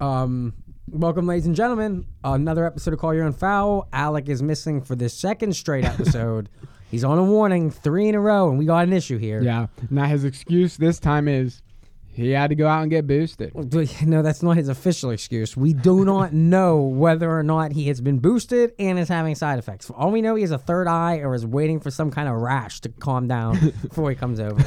Um, welcome, ladies and gentlemen. Another episode of Call Your Own Foul. Alec is missing for this second straight episode. He's on a warning, three in a row, and we got an issue here. Yeah. Now his excuse this time is he had to go out and get boosted. No, that's not his official excuse. We do not know whether or not he has been boosted and is having side effects. For all we know, he has a third eye or is waiting for some kind of rash to calm down before he comes over.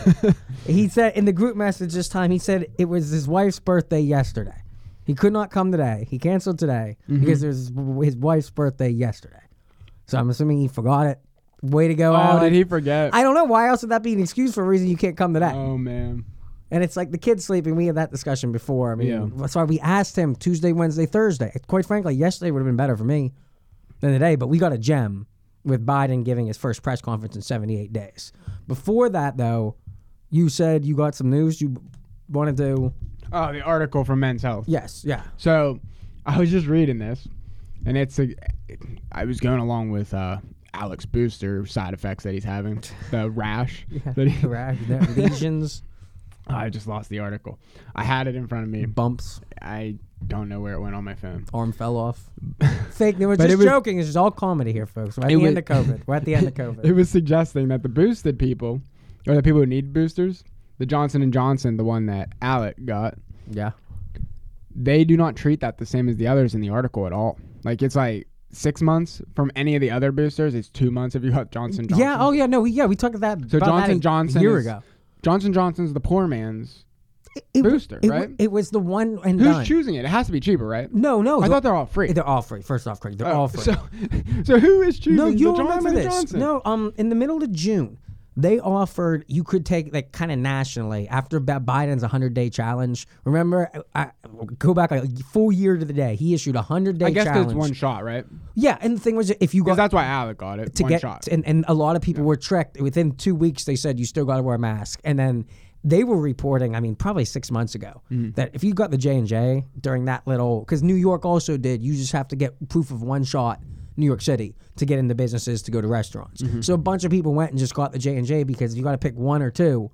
he said in the group message this time, he said it was his wife's birthday yesterday. He could not come today. He canceled today Mm-hmm. because it was his wife's birthday yesterday. So I'm assuming he forgot it. Way to go, Oh, Alec. did he forget? I don't know why else would that be an excuse for a reason you can't come today. oh man. And it's like the kid's sleeping. We had that discussion before. I mean, Yeah. that's why we asked him Tuesday, Wednesday, Thursday. Quite frankly, yesterday would have been better for me than today, but we got a gem with Biden giving his first press conference in 78 days. Before that, though, you said you got some news you wanted to. Oh, the article from Men's Health. Yes, yeah. So I was just reading this, and it's a. I was going along with uh, Alec's Booster side effects that he's having, the rash. That he, Correct. Lesions, I just lost the article. I had it in front of me. bumps, I don't know where it went on my phone. arm fell off. Fake. They were just it was- joking. It's just all comedy here, folks. We're at the end of COVID. We're at the end of COVID. It was suggesting that the boosted people, or the people who need boosters, the Johnson and Johnson, the one that Alec got, yeah. they do not treat that the same as the others in the article at all. Like it's like six months from any of the other boosters. It's two months if you got Johnson Johnson. Yeah. Oh, yeah. No. We, yeah. We talked that. So about that Johnson a Johnson year is- ago. Johnson Johnson's the poor man's It- booster, it, right? It was the one and Who's done. choosing it? It has to be cheaper, right? no, no. I thought they're all free. they're all free. First off, Craig, they're Oh, all free. So, so who is choosing? no, you Johnson remember this. Johnson? No, um, in the middle of June, they offered you could take like kind of nationally after Biden's 100 day challenge. Remember, I, I go back a full year to the day. He issued a 100 day I guess challenge. it's one shot, right? yeah, and the thing was, if you got that's why Alec got it. to one get shot. and, and a lot of people were tricked within two weeks they said you still got to wear a mask and then they were reporting i mean probably six months ago Mm-hmm. that if you got the j&j during that little because new york also did you just have to get proof of one shot new york city to get into businesses to go to restaurants Mm-hmm. so a bunch of people went and just got the j&j because you got to pick one or two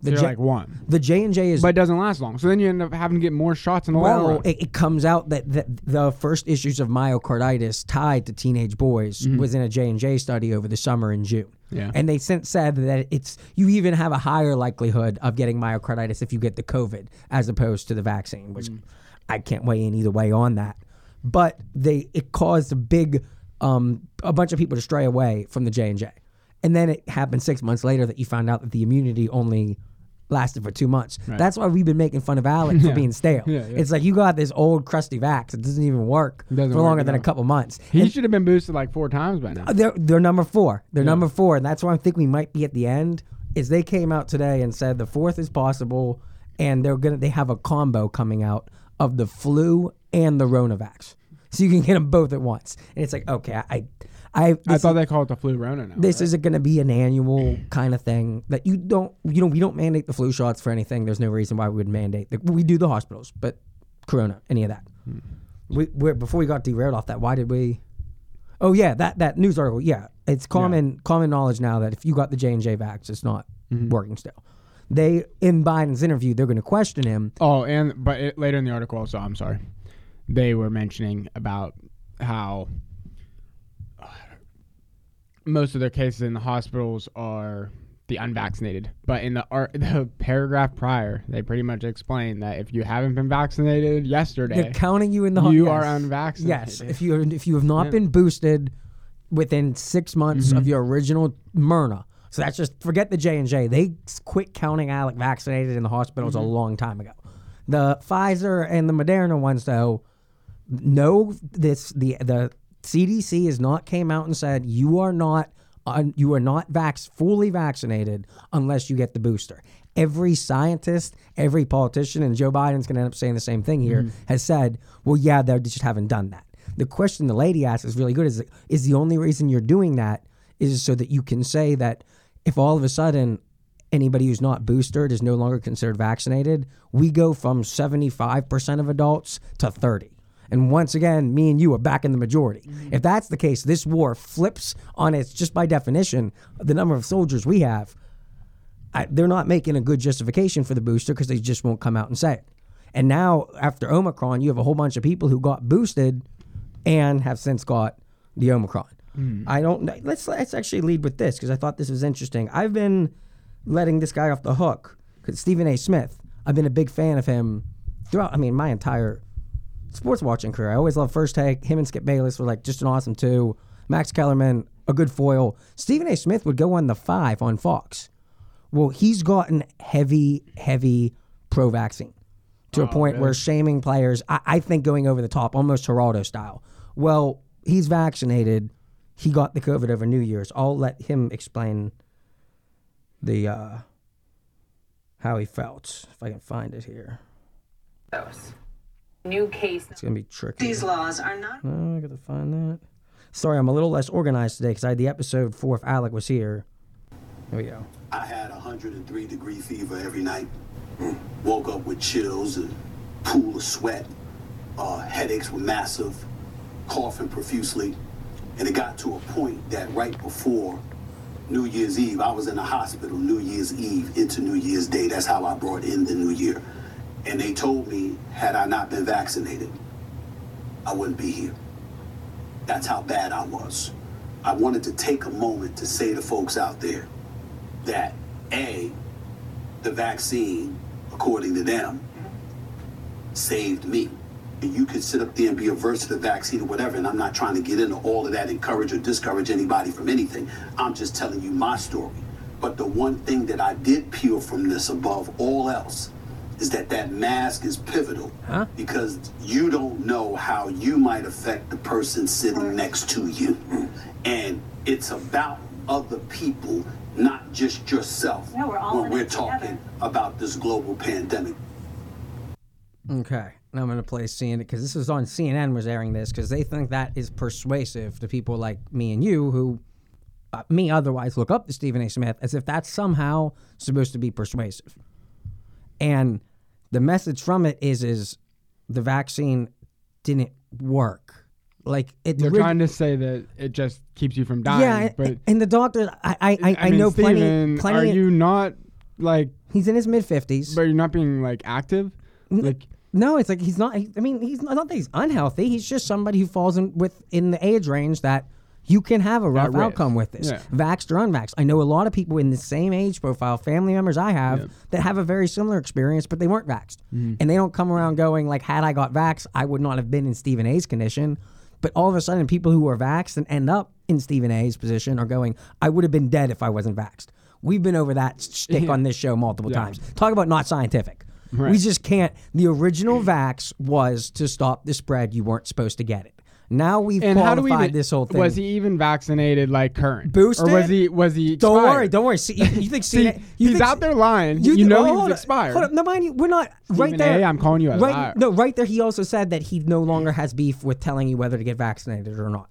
the They're J- like one, the j&j is but it doesn't last long. So then you end up having to get more shots in the long well, run. it, it comes out that, that the first issues of myocarditis tied to teenage boys was in a J&J study over the summer in June. Mm-hmm. Yeah. And they since said that it's you even have a higher likelihood of getting myocarditis if you get the COVID as opposed to the vaccine, which Mm. I can't weigh in either way on that. But they it caused a big um, a bunch of people to stray away from the J&J. And then it happened 6 months later that you found out that the immunity only lasted for 2 months. That's why we've been making fun of Alec for Yeah. being stale. Yeah, yeah. It's like you got this old crusty vax. It doesn't even work doesn't for longer at than a couple months. he And should have been boosted like four times by now. they're they're number four. They're number four, and that's why I think we might be at the end. Is they came out today and said the fourth is possible, and they're gonna they have a combo coming out of the flu and the Ronavax, so you can get them both at once. And it's like okay, I I I thought they called it the flu Rona now. this right? isn't going to be an annual kind of thing that you don't you know we don't mandate the flu shots for anything. There's no reason why we would mandate the, we do the hospitals but corona any of that. Hmm. We we're, before we got derailed off that why did we oh yeah that that news article yeah. It's common common knowledge now that if you got the j&j vax it's not mm-hmm. working still. They in biden's interview they're going to question him. Oh, and but it, later in the article also, I'm sorry, they were mentioning about how uh, most of their cases in the hospitals are the unvaccinated. But in the art, the paragraph prior, they pretty much explain that if you haven't been vaccinated yesterday, they're counting you in the ho- you yes. are unvaccinated. Yes, if you if you have not Yeah. been boosted within six months Mm-hmm. of your original Myrna, so that's just forget the J and J. They quit counting Alec vaccinated in the hospitals Mm-hmm. a long time ago. The Pfizer and the Moderna ones, though, no, this the the CDC has not came out and said you are not un, you are not vax fully vaccinated unless you get the booster. Every scientist, every politician, and Joe Biden's going to end up saying the same thing here, mm-hmm. has said, "Well, yeah, they just haven't done that." The question the lady asked is really good. Is is the only reason you're doing that is so that you can say that if all of a sudden anybody who's not boosted is no longer considered vaccinated, we go from 75% of adults to 30. And once again, me and you are back in the majority. Mm-hmm. If that's the case, this war flips on its just by definition the number of soldiers we have. I, they're not making a good justification for the booster because they just won't come out and say it. And now after Omicron, you have a whole bunch of people who got boosted and have since got the Omicron. Mm. I don't know. Let's let's actually lead with this because I thought this was interesting. I've been letting this guy off the hook because Stephen A. Smith. I've been a big fan of him throughout. I mean, my entire sports watching career. I always loved First Take. Him and Skip Bayless were like just an awesome two. Max Kellerman, a good foil. Stephen A. Smith would go on the five on Fox. Well, he's gotten heavy, heavy pro vaccine to a point where shaming players, I, I think going over the top, almost Geraldo style. Well, he's vaccinated. He got the COVID over New Year's. I'll let him explain the uh, how he felt if I can find it here. Those. New case. It's gonna be tricky. These laws are not Oh, I gotta find that. Sorry, I'm a little less organized today because I had the episode four if Alec was here. Here we go. I had 103 degree fever every night. Woke up with chills and pool of sweat. Uh, headaches were massive, coughing profusely. And it got to a point that right before New Year's Eve, I was in the hospital New Year's Eve into New Year's Day. That's how I brought in the new year. And they told me, had I not been vaccinated, I wouldn't be here. That's how bad I was. I wanted to take a moment to say to folks out there that A, the vaccine, according to them, saved me. And you can sit up there and be averse to the vaccine or whatever, and I'm not trying to get into all of that, encourage or discourage anybody from anything. I'm just telling you my story. But the one thing that I did peel from this above all else is that that mask is pivotal Huh? because you don't know how you might affect the person sitting next to you. And it's about other people, not just yourself, No, we're all when we're it together. talking about this global pandemic. Okay, now I'm gonna play CNN because this is on CNN was airing this because they think that is persuasive to people like me and you who, uh, me otherwise look up to Stephen A. Smith as if that's somehow supposed to be persuasive. And the message from it is is the vaccine didn't work. Like it. They're trying to say that it just keeps you from dying. yeah, but and the doctor, I I, I, I mean, know Stephen, plenty. Plenty. Are you not like? he's in his mid fifties. But you're not being like active. Like No, it's like he's not. I mean, he's not, not that he's unhealthy. He's just somebody who falls in within the age range that you can have a rough outcome with this, Yeah. vaxxed or unvaxxed. I know a lot of people in the same age profile, family members I have, Yeah. that have a very similar experience, but they weren't vaxxed, Mm-hmm. and they don't come around going like, "Had I got vaxxed, I would not have been in Stephen A's condition." But all of a sudden, people who are vaxxed and end up in Stephen A's position are going, "I would have been dead if I wasn't vaxxed." We've been over that stick on this show multiple Yeah. times. Talk about not scientific. We just can't. The original vax was to stop the spread. You weren't supposed to get it. Now we've and how do we qualified even, this whole thing. Was he even vaccinated like current? Boosted? Or was he was he Don't worry, don't worry. See, you, you think See, CNN you he's think- out there lying. You, think- know oh, he hold was on, expired. Hold up, no, mind you, we're not right Stephen there. I'm calling you a right, liar. No, right there. He also said that he no longer has beef with telling you whether to get vaccinated or not.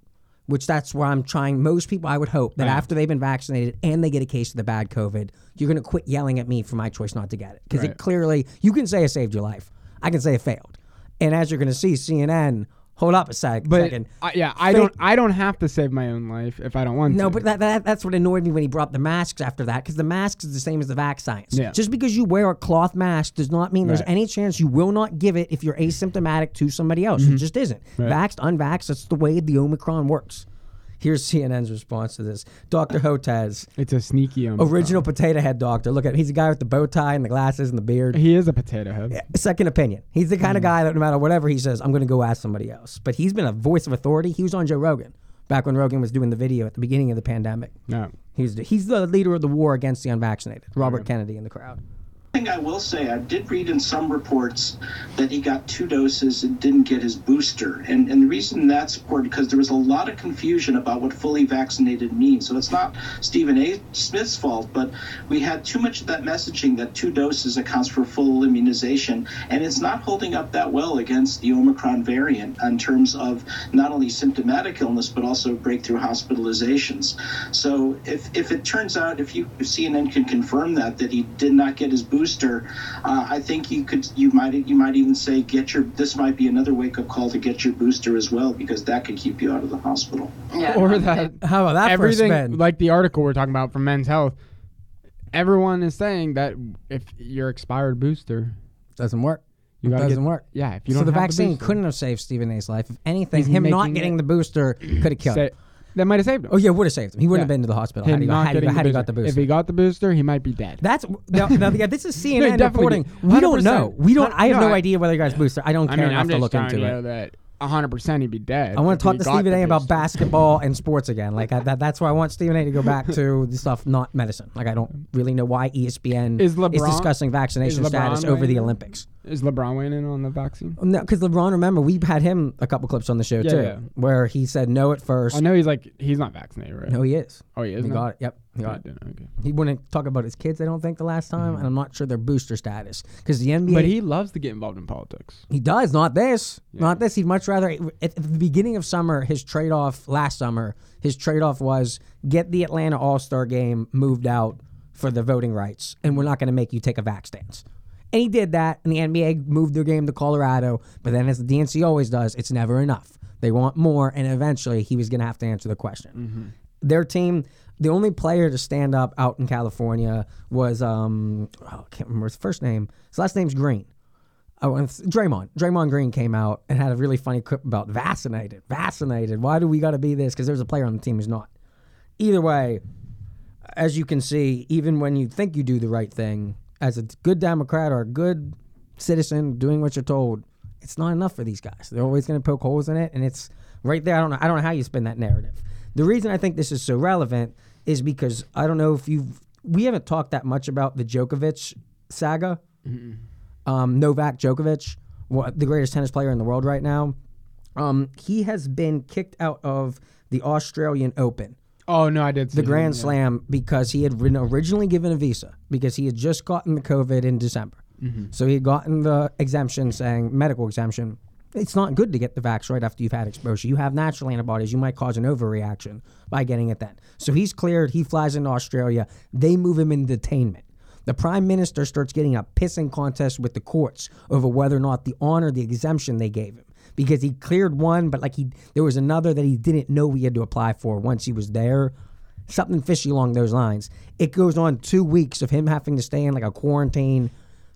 Which that's where I'm trying. Most people, I would hope that Right. after they've been vaccinated and they get a case of the bad COVID, you're going to quit yelling at me for my choice not to get it because it clearly you can say it saved your life. I can say it failed. And as you're going to see, CNN. Hold up a sec, but second. I, yeah, I Fake- don't I don't have to save my own life if I don't want to. No, but that, that that's what annoyed me when he brought the masks after that, because the masks is the same as the vax science. Yeah. Just because you wear a cloth mask does not mean there's Right. any chance you will not give it if you're asymptomatic to somebody else. It just isn't. Mm-hmm. Vaxxed, unvaxxed, that's the way the Omicron works. Here's CNN's response to this. Dr. Hotez, it's a sneaky Omicron. original potato head doctor. Look at him. he's a guy with the bow tie and the glasses and the beard. He is a potato head. Second opinion. He's the Hmm. kind of guy that no matter whatever he says, I'm going to go ask somebody else. But he's been a voice of authority. He was on Joe Rogan back when Rogan was doing the video at the beginning of the pandemic. No. He's the, he's the leader of the war against the unvaccinated. Robert Kennedy in the crowd. Thing I will say, I did read in some reports that he got two doses and didn't get his booster. And, and the reason that's important because there was a lot of confusion about what fully vaccinated means. So it's not Stephen A. Smith's fault, but we had too much of that messaging that two doses accounts for full immunization. And it's not holding up that well against the Omicron variant in terms of not only symptomatic illness, but also breakthrough hospitalizations. So if, if it turns out, if you if CNN can confirm that, that he did not get his booster, uh, I think you could you might you might even say get your this might be another wake up call to get your booster as well because that could keep you out of the hospital. Yeah. Or that How about that for a everything spin? like the article we're talking about from Men's Health. Everyone is saying that if your expired booster, Doesn't work. You It gotta doesn't get- work. Yeah, if you so don't the have vaccine booster, couldn't have saved Stephen A's life. If anything, He's him not getting it- the booster could have killed say, him. That might have saved him. Oh yeah, would have saved him. He wouldn't Yeah. have been to the hospital Him had he, got, had he, getting had he got the booster. If he got the booster, he might be dead. That's now, now, yeah, this is No, CNN definitely reporting. did. We don't 100%. know. We don't. I have No, no I- idea whether he got his booster. I don't I care mean, enough I'm to just look into you it. that 100 percent he'd be dead. I want if to talk he to got Stephen the A. about booster. basketball and sports again. Like I, that, that's why I want Stephen A. to go back to the stuff, not medicine. Like I don't really know why ESPN Is LeBron- discussing vaccination is status over the? Olympics. Is LeBron weighing in on the vaccine? No, because LeBron, remember, we had him a couple clips on the show Yeah, too, yeah. where he said no at first. I know he's like he's not vaccinated, right? No, he is. Oh, he is. He now? got it. Yep, he got it. okay. He wouldn't talk about his kids. I don't think the last time, mm-hmm. and I'm not sure their booster status because the NBA. But he loves to get involved in politics. He does, not this. Not this. He'd much rather, at, at the beginning of summer, his trade off last summer, his trade off was get the Atlanta All Star game moved out for the voting rights, and we're not going to make you take a vax stance. And he did that, and the NBA moved their game to Colorado, but then, as the DNC always does, it's never enough. They want more, and eventually he was going to have to answer the question. Their team, the only player to stand up out in California was, um, oh, I can't remember his first name. His last name's Green. Oh, and Draymond. Draymond Green came out and had a really funny clip about vaccinated. Vaccinated. Why do we got to be this? Because there's a player on the team who's not. Either way, as you can see, even when you think you do the right thing, as a good Democrat or a good citizen doing what you're told, it's not enough for these guys. They're always going to poke holes in it, and it's right there. I don't know. I don't know how you spin that narrative. The reason I think this is so relevant is because I don't know if you've. We haven't talked that much about the Djokovic saga um, Novak Djokovic, what, the greatest tennis player in the world right now, um, he has been kicked out of the Australian Open, Oh no, I did. See the him, Grand yeah. Slam, because he had been originally given a visa because he had just gotten the COVID in December. Mm-hmm. So he had gotten the exemption saying medical exemption. It's not good to get the vax right after you've had exposure. You have natural antibodies. You might cause an overreaction by getting it then. So he's cleared. He flies into Australia. They move him in detainment. The prime minister starts getting a pissing contest with the courts over whether or not the honor the exemption they gave him because he cleared one, but like he there was another that he didn't know he had to apply for once he was there. Something fishy along those lines. It goes on two weeks of him having to stay in like a quarantine.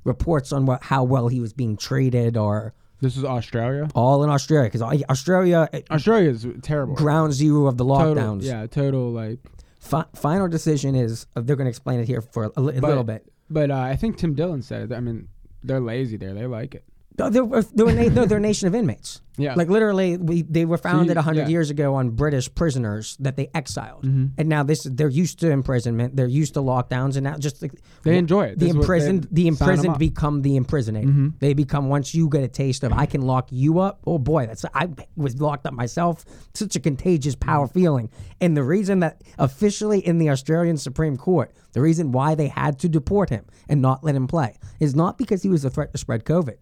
Reports on what how well he was being treated, or This is Australia. all in Australia because Australia uh, Australia is terrible. ground zero of the total, lockdowns. yeah, total like. Fi- final decision is uh, they're going to explain it here for a, li- a But, little bit. But uh, I think Tim Dillon said it. I mean, they're lazy there. They like it. No, They're, they're, a na- no, they're a nation of inmates. Yeah. Like literally, we they were founded you- a hundred yeah. years ago on British prisoners that they exiled, Mm-hmm. and now this they're used to imprisonment. They're used to lockdowns, and now just like, They enjoy it. The they imprisoned, the imprisoned. Mm-hmm. become the imprisonated. They become once you get a taste of I can lock you up. Oh boy, that's I was locked up myself. Such a contagious power Mm-hmm. feeling. And the reason that officially in the Australian Supreme Court, the reason why they had to deport him and not let him play is not because he was a threat to spread COVID.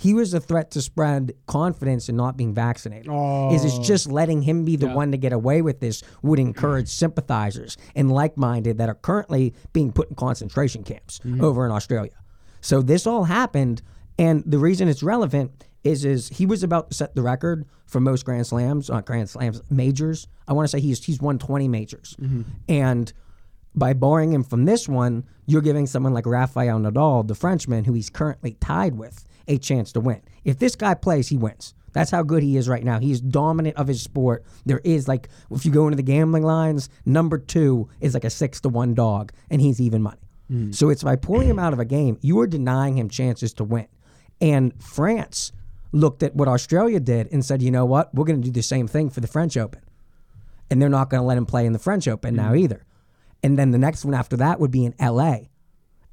He was a threat to spread confidence in not being vaccinated. Is it's oh. just letting him be the one to get away with this would mm-hmm. encourage sympathizers and like-minded that are currently being put in concentration camps mm-hmm. over in Australia. So this all happened, and the reason it's relevant is is he was about to set the record for most Grand Slams, not Grand Slams majors. I want to say he's he's won 20 majors, mm-hmm. and by barring him from this one, you're giving someone like Rafael Nadal, the Frenchman, who he's currently tied with, a chance to win. If this guy plays, he wins. That's how good he is right now. He is dominant of his sport. There is like, if you go into the gambling lines, number two is like a six to one dog, and he's even money. Hmm. So it's by pulling him out of a game, you are denying him chances to win. And France looked at what Australia did and said, you know what, we're going to do the same thing for the French Open and they're not going to let him play in the French Open now hmm. either. And then the next one after that would be in LA.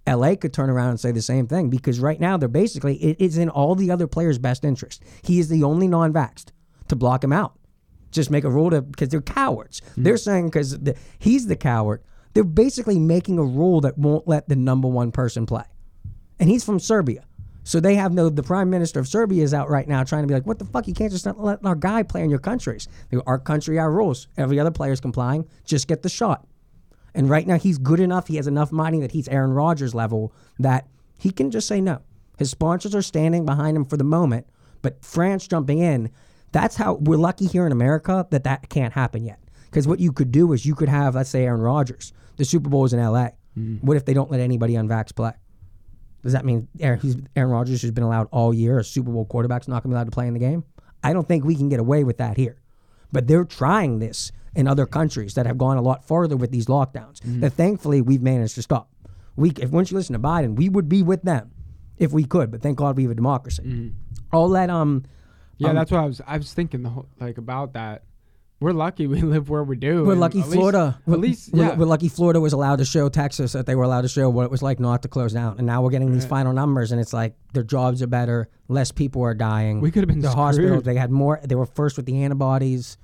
LA could turn around and say the same thing because right now they're basically it is in all the other players' best interest. He is the only non-vaxxed to block him out. Just make a rule to because they're cowards. Hmm. They're saying because the, he's the coward. They're basically making a rule that won't let the number one person play, and he's from Serbia. So they have no. The prime minister of Serbia is out right now trying to be like, "What the fuck? You can't just not let our guy play in your countries. Go, Our country, our rules. Every other player is complying. Just get the shot." And right now, he's good enough. He has enough money that he's Aaron Rodgers level that he can just say no. His sponsors are standing behind him for the moment, but France jumping in. That's how we're lucky here in America that that can't happen yet. Because what you could do is you could have, let's say, Aaron Rodgers. The Super Bowl is in LA. Mm-hmm. What if they don't let anybody on Vax play? Does that mean Aaron, Aaron Rodgers, who's been allowed all year, a Super Bowl quarterback's not going to be allowed to play in the game? I don't think we can get away with that here. But they're trying this in other countries that have gone a lot farther with these lockdowns. That thankfully we've managed to stop. We, if once you listen to Biden, we would be with them if we could. But thank God we have a democracy. All that um, Yeah, Um, that's what I was. I was thinking the whole like about that. We're lucky we live where we do. We're lucky at least- Florida. at least, we're, yeah. we're lucky Florida was allowed to show Texas that they were allowed to show what it was like not to close down. And now we're getting these final numbers, and it's like their jobs are better, less people are dying. We could have been the hospital. screwed. They had more. They were first with the antibodies.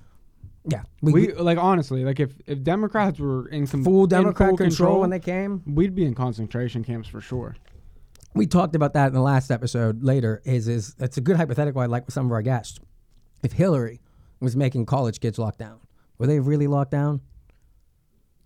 Yeah, we like honestly, like if if Democrats were in com- full Democrat full control, when they came. we'd be in concentration camps for sure. We talked about that in the last episode. Later is is it's a good hypothetical I like with some of our guests. If Hillary was making college kids lock down, were they really locked down?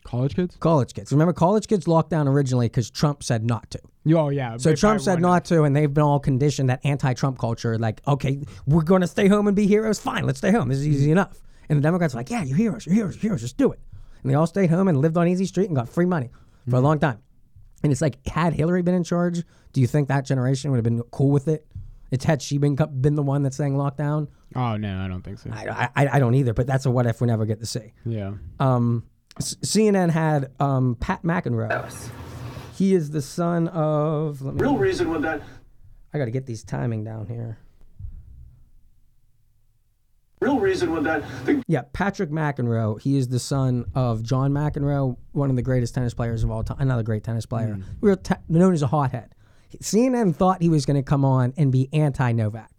College kids? College kids. Remember, college kids locked down originally because Trump said not to. Oh yeah. So Trump said not to, and they've been all conditioned that anti-Trump culture. Like, okay, we're going to stay home and be heroes. Fine, let's stay home. This is easy enough. And the Democrats are like, yeah, you're heroes, you're heroes, you're heroes. Just do it. And they all stayed home and lived on Easy Street and got free money for a long time. And it's like, had Hillary been in charge, do you think that generation would have been cool with it? It's had she been been the one that's saying lockdown. Oh no, I don't think so. I, I I don't either. But that's a what if we never get to see. yeah. Um, C- CNN had um, Pat McEnroe. He is the son of. Let me, Real reason with that I got to get these timing down here. Real reason with that the Yeah, Patrick McEnroe. He is the son of John McEnroe, one of the greatest tennis players of all time. Another great tennis player, real te- known as a hothead. CNN thought he was going to come on and be anti-Novak.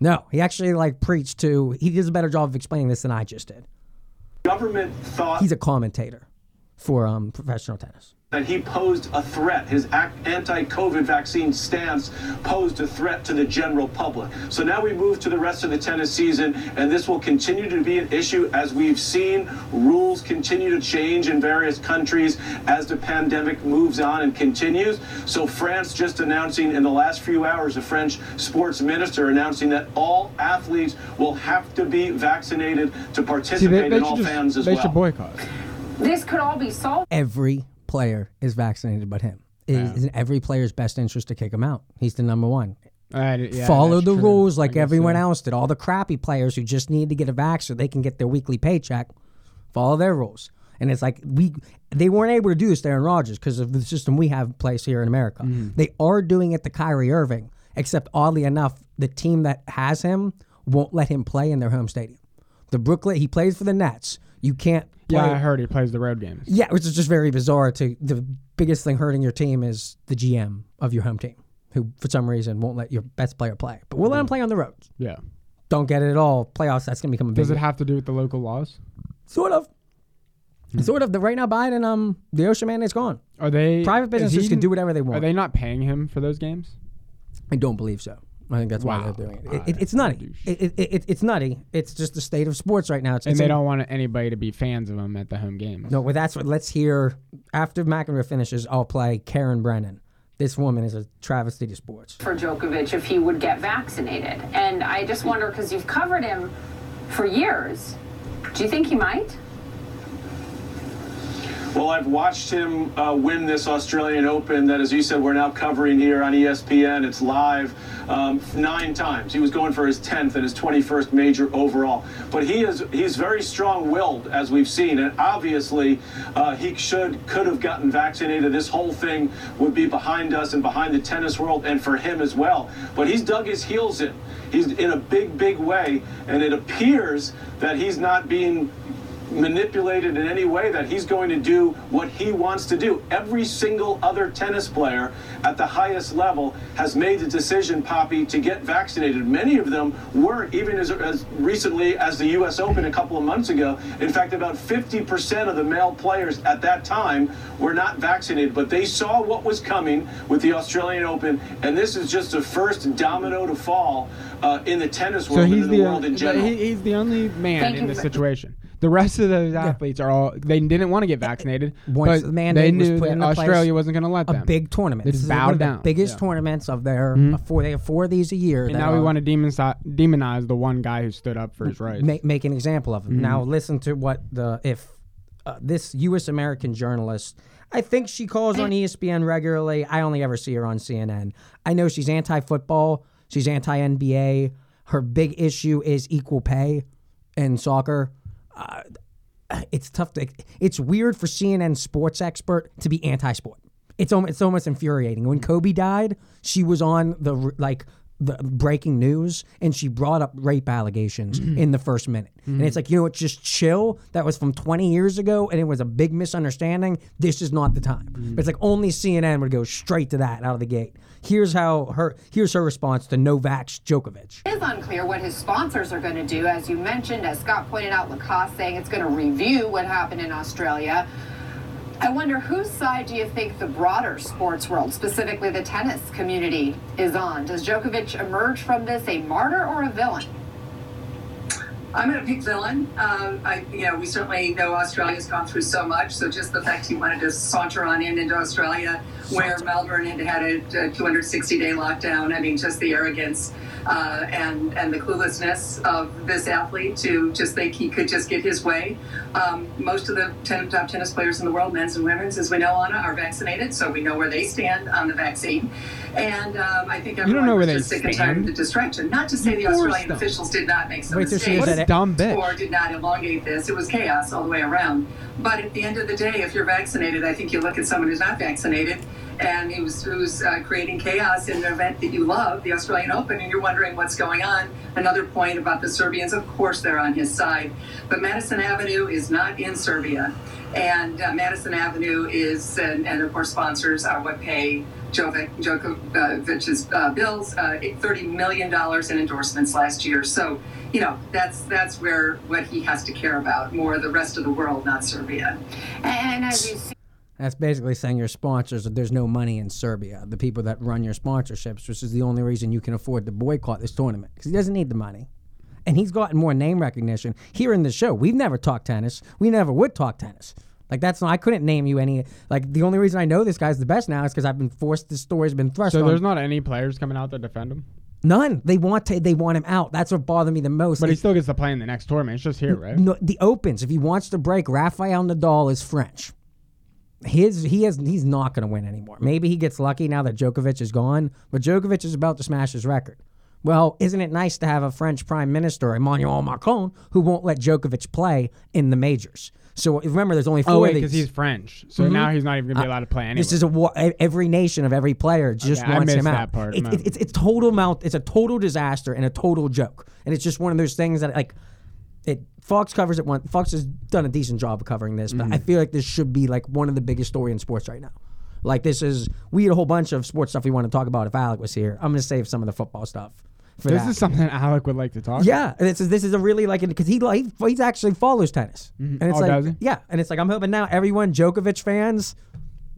No, he actually like preached to. He does a better job of explaining this than I just did. government thought He's a commentator for um, professional tennis. That he posed a threat. His anti-COVID vaccine stance posed a threat to the general public. So now we move to the rest of the tennis season, and this will continue to be an issue as we've seen rules continue to change in various countries as the pandemic moves on and continues. So France just announcing in the last few hours, the French sports minister announcing that all athletes will have to be vaccinated to See, participate they, they in all should fans as they well. should boycott. This could all be solved. Every player is vaccinated, but him. It is in every player's best interest to kick him out. He's the number one. Uh, yeah, follow the true. rules like everyone so. else did. All the crappy players who just need to get a vax so they can get their weekly paycheck, follow their rules. And it's like we they weren't able to do this to Aaron Rodgers because of the system we have in place here in America. Mm-hmm. They are doing it to Kyrie Irving, except oddly enough, the team that has him won't let him play in their home stadium. The Brooklyn he plays for the Nets. You can't. Yeah, I heard he plays the road games. Yeah, which is just very bizarre. To the biggest thing hurting your team is the GM of your home team, who for some reason won't let your best player play. But we'll let him play on the roads. Yeah. Don't get it at all. Playoffs. That's gonna become a big. Does it have to do with the local laws? sort of. Sort of. The right now, Biden, um, the Ocean Man is gone. Are they Private businesses he- can do whatever they want. Are they not paying him for those games? I don't believe so. I think that's why Wow. they're doing it. It, it it's nutty. It, it, it, it's nutty. It's just the state of sports right now. It's, And it's they in- don't want anybody to be fans of him at the home games. No, well, that's what. Let's hear after McEnroe finishes. I'll play Karen Brennan. This woman is a travesty to sports. for Djokovic if he would get vaccinated. And I just wonder because you've covered him for years. Do you think he might? Well, I've watched him uh, win this Australian Open that, as you said, we're now covering here on ESPN. It's live um, nine times. He was going for his 10th and his 21st major overall. But he is he's very strong-willed, as we've seen, and obviously uh, he should could have gotten vaccinated. This whole thing would be behind us and behind the tennis world, and for him as well. But he's dug his heels in. He's in a big, big way, and it appears that he's not being manipulated in any way that he's going to do what he wants to do. Every single other tennis player at the highest level has made the decision, Poppy, to get vaccinated. Many of them weren't, even as, as recently as the U.S. Open a couple of months ago. In fact, about 50% of the male players at that time were not vaccinated, but they saw what was coming with the Australian Open, and this is just the first domino to fall uh, in the tennis So world and he's in the, the world in general. he, he's the only man Thank in this situation. The rest of those athletes are all they didn't want to get vaccinated, Once but the mandate they was knew put that place, Australia wasn't going to let a them. A big tournament. This just is one bowed of the down. biggest Yeah. tournaments of their four. They have four of these a year. and now we want to demonize, demonize the one guy who stood up for his rights. make, make an example of him. Mm-hmm. Now listen to what the if uh, this U.S. American journalist. I think she calls on ESPN regularly. I only ever see her on CNN. I know she's anti-football. She's anti-NBA. Her big issue is equal pay in soccer. Uh, it's tough to. It's weird for CNN sports expert to be anti-sport. It's almost, it's almost infuriating. When Kobe died, she was on the like the breaking news and she brought up rape allegations mm-hmm. in the first minute. And it's mm-hmm. like, you know what, just chill. That was from 20 years ago and it was a big misunderstanding. This is not the time. But it's like only CNN would go straight to that out of the gate. Here's how her here's her response to Novak Djokovic. It is unclear what his sponsors are going to do. As you mentioned, as Scott pointed out, Lacoste saying it's going to review what happened in Australia. I wonder whose side do you think the broader sports world, specifically the tennis community, is on? Does Djokovic emerge from this a martyr or a villain? I'm going to pick villain. Um, I, you know, we certainly know Australia's gone through so much. So just the fact he wanted to saunter on in into Australia, where Melbourne had had a, 260 day lockdown. I mean, just the arrogance uh, and and the cluelessness of this athlete to just think he could just get his way. Um, most of the ten, top tennis players in the world, men's and women's, as we know, Anna, are vaccinated, so we know where they stand on the vaccine. And um, I think everyone know where was they just sick and tired of the distraction. Not to say the Australian not. officials did not make some Wait mistakes What a dumb bitch. or did not elongate this. It was chaos all the way around. But at the end of the day, if you're vaccinated, I think you look at someone who's not vaccinated and who's, who's uh, creating chaos in an event that you love, the Australian Open, and you're wondering what's going on. Another point about the Serbians, of course, they're on his side. But Madison Avenue is not in Serbia. And uh, Madison Avenue is, and, and of course, sponsors are what pay Djokovic's uh, bills, uh, $30 million in endorsements last year. So, you know, that's that's where what he has to care about more the rest of the world, not Serbia. And as you see, That's basically saying your sponsors there's no money in Serbia. The people that run your sponsorships, which is the only reason you can afford to boycott this tournament because he doesn't need the money, and he's gotten more name recognition here in the show. We've never talked tennis. We never would talk tennis. Like that's not. I couldn't name you any. Like the only reason I know this guy's the best now is because I've been forced. This story's been thrust So on. there's not any players coming out to defend him, None. They want to. They want him out. That's what bothered me the most. but he still gets to play in the next tournament. It's just here, right? no, the opens. If he wants to break, Rafael Nadal is French. His he has he's not going to win anymore. Maybe he gets lucky now that Djokovic is gone, but Djokovic is about to smash his record. Well, isn't it nice to have a French Prime Minister, Emmanuel Macron, who won't let Djokovic play in the majors? So remember, there's only oh, four Oh wait, because he's French, so mm-hmm. now he's not even gonna be uh, allowed to play anyway. This is a war. Every nation of every player just Okay, wants him out. that part. It- it- it's it's total mouth. It's a total disaster and a total joke. And it's just one of those things that like it. Fox covers it one. Fox has done a decent job of covering this, Mm-hmm. but I feel like this should be like one of the biggest story in sports right now. Like this is we had a whole bunch of sports stuff we want to talk about if Alec was here. I'm going to save some of the football stuff for this that. is something Alec would like to talk. Yeah, and this is this is a really like because he like he's actually follows tennis, and it's Oh, like does he? yeah, and it's like I'm hoping now everyone Djokovic fans,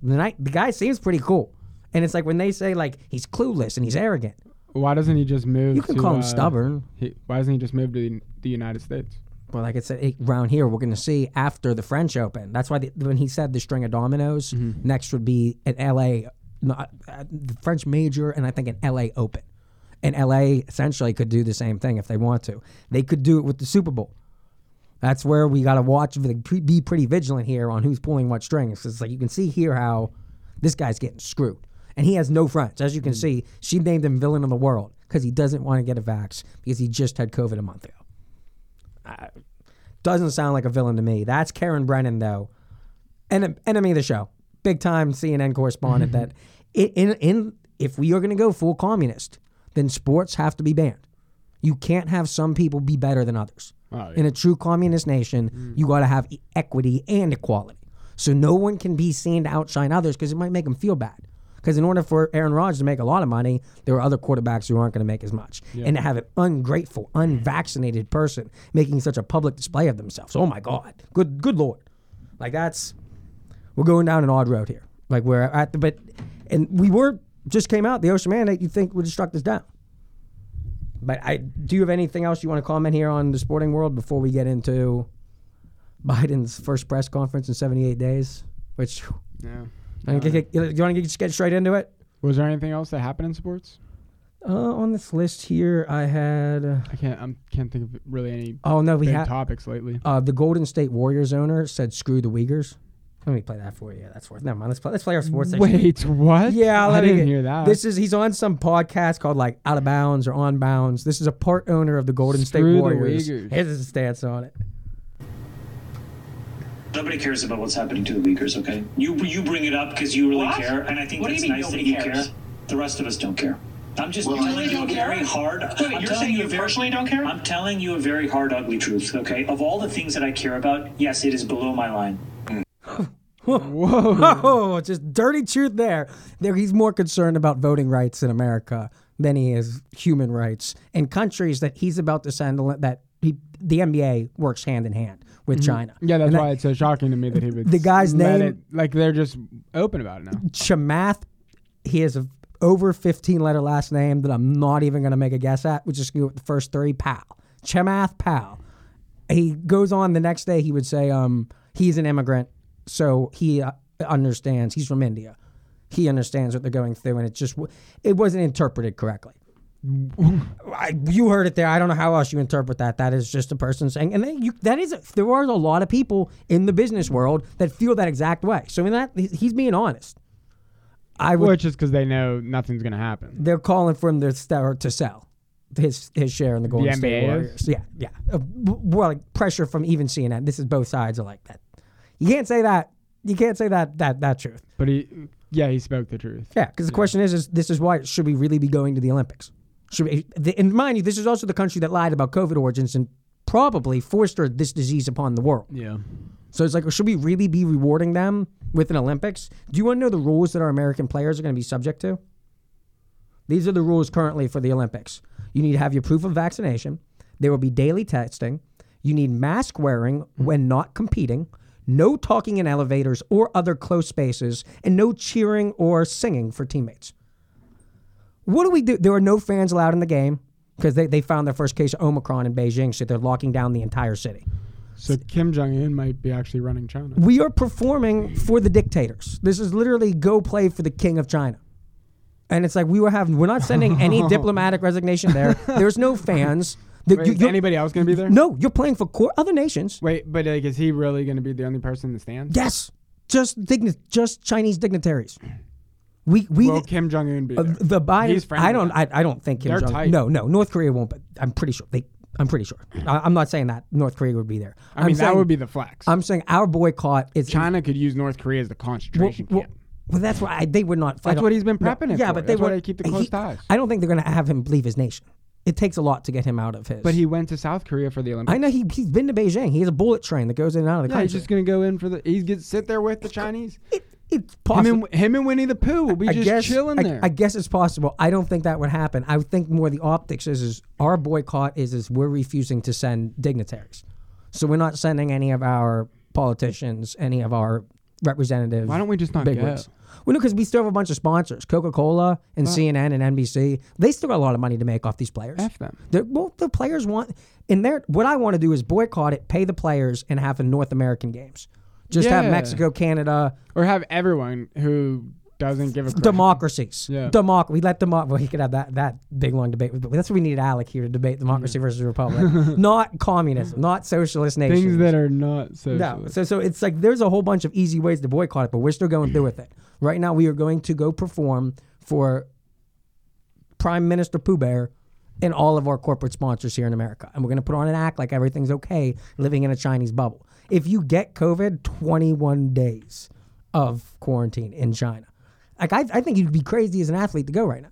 the night the guy seems pretty cool, and it's like when they say like he's clueless and he's arrogant, Why doesn't he just move? you can to, call him uh, stubborn. He, why doesn't he just move to the, the United States? Well, like I said, around here we're going to see after the French Open. That's why the, when he said the string of dominoes, Mm-hmm. next would be an L.A. not- uh, the French Major, and I think an L.A. Open. And L.A. essentially could do the same thing if they want to. They could do it with the Super Bowl. That's where we got to watch, be pretty vigilant here on who's pulling what strings. It's like you can see here how this guy's getting screwed, and he has no friends. As you can mm. see, she named him villain of the world because he doesn't want to get a vax because he just had COVID a month ago. Doesn't sound like a villain to me. That's Karen Brennan, though, en- enemy of the show, big time CNN correspondent. that in in if we are going to go full communist, then sports have to be banned. You can't have some people be better than others. Oh, yeah. In a true communist nation, mm. you got to have equity and equality. So no one can be seen to outshine others because it might make them feel bad. Because in order for Aaron Rodgers to make a lot of money, there are other quarterbacks who aren't going to make as much. And to have an ungrateful, unvaccinated person making such a public display of themselves, oh my God, good, good lord, like that's we're going down an odd road here. Like we're at the but, and we were just came out the ocean man that you think would have struck this down. But I do you have anything else you want to comment here on the sporting world before we get into Biden's first press conference in 78 days? Which Yeah. I mean, get- get- you want to just get straight into it? Was there anything else that happened in sports? Uh, on this list here, I had. Uh, I can't. I can't think of really any oh no, we had topics lately. uh, the Golden State Warriors owner said, "Screw the Uyghurs." Let me play that for you. Yeah, that's worth. Never mind. Let's play. Let's play our sports section. Wait, what? Yeah, I let me didn't get- hear that. This is he's on some podcast called like Out of Bounds or On Bounds. This is a part owner of the Golden Screw State the Warriors. Uyghurs. Here's his stance on it. Nobody cares about what's happening to the Uyghurs, okay? You you bring it up because you really What? care, and I think What it's nice that you cares? care. The rest of us don't care. I'm just Well, telling I you don't a care? very hard. Wait, I'm you're telling saying you you a very- personally don't care? I'm telling you a very hard, ugly truth, okay? Of all the things that I care about, yes, it is below my line. Whoa. Oh, just dirty truth there. There, he's more concerned about voting rights in America than he is human rights in countries that he's about to send. That he, the NBA works hand in hand with China. Yeah, that's And that- why it's so shocking to me that he would. The guy's name- it- like they're just open about it now. Chamath, he has a over 15 letter last name that I'm not even going to make a guess at. We're just going to go with the first three. Pal. Chamath Pal. He goes on the next day, he would say um, he's an immigrant, so he uh, understands. He's from India. He understands what they're going through, and it just w- it wasn't interpreted correctly. I, you heard it there. I don't know how else you interpret that. That is just a person saying, and then you, that is there are a lot of people in the business world that feel that exact way. So in that he's being honest. I would Which is because they know nothing's gonna happen. they're calling for him to start to sell his his share in the Golden State NBA is? Warriors. Yeah, yeah. Uh, well, like pressure from even CNN. This is both sides are like that. You can't say that. You can't say that that that truth. But he, yeah, he spoke the truth. Yeah, because the question is, is this is why should we really be going to the Olympics? Should we? And mind you, this is also the country that lied about COVID origins and probably forced this disease upon the world. Yeah. So it's like, should we really be rewarding them with an Olympics? Do you want to know the rules that our American players are going to be subject to? These are the rules currently for the Olympics. You need to have your proof of vaccination. There will be daily testing. You need mask wearing when not competing. No talking in elevators or other close spaces, and no cheering or singing for teammates. What do we do? There are no fans allowed in the game because they, they found their first case of Omicron in Beijing, so they're locking down the entire city. So Kim Jong Un might be actually running China. We are performing for the dictators. This is literally go play for the king of China. And it's like we were having, we're not sending any diplomatic resignation there. There's no fans. The- Wait, you- is anybody else gonna be there? No, you're playing for other nations. Wait, but like, is he really gonna be the only person in the stands? Yes, just digni- just Chinese dignitaries. We we Will Kim Jong Un be uh, there? the Biden. He's I don't. I, I don't think Kim They're Jong. tight. No, no. North Korea won't. But I'm pretty sure they. I'm pretty sure. I, I'm not saying that North Korea would be there. I mean, I'm that saying, would be the flex. I'm saying our boycott is China could use North Korea as the Well, concentration well, camp. well, that's why I, they would not. I That's don't- what he's been prepping it Yeah, for. but they That's why would they keep the close ties. I don't think they're going to have him leave his nation. It takes a lot to get him out of his. But he went to South Korea for the Olympics. I know he he's been to Beijing. He has a bullet train that goes in and out of the Yeah, he's country. just gonna go in for the. He gets sit there with the Chinese. it, it's Him possible. and, him and Winnie the Pooh will be I just guess, chilling I, there. I guess it's possible. I don't think that would happen. I think more the optics is is our boycott is is we're refusing to send dignitaries, so we're not sending any of our politicians, any of our representatives. Why don't we just not go? wigs. Well, no, because we still have a bunch of sponsors, Coca Cola and CNN and NBC. They still got a lot of money to make off these players. F them. They're- well, the players want in their. What I want to do is boycott it, pay the players, and have the North American games. Just have Yeah. Mexico, Canada, Or have everyone who doesn't give a crap. democracies. Yeah. Democ- we let democ. Well, he could have that that big long debate. But that's what we needed Alec here to debate democracy mm. versus republic, not communism, not socialist nations. Things that are not socialist. no. So so it's like there's a whole bunch of easy ways to boycott it, but we're still going through with it. Right now, we are going to go perform for Prime Minister Pooh Bear and all of our corporate sponsors here in America, and we're going to put on an act like everything's okay, living in a Chinese bubble. If you get COVID, 21 days of quarantine in China. Like I, I think you'd be crazy as an athlete to go right now.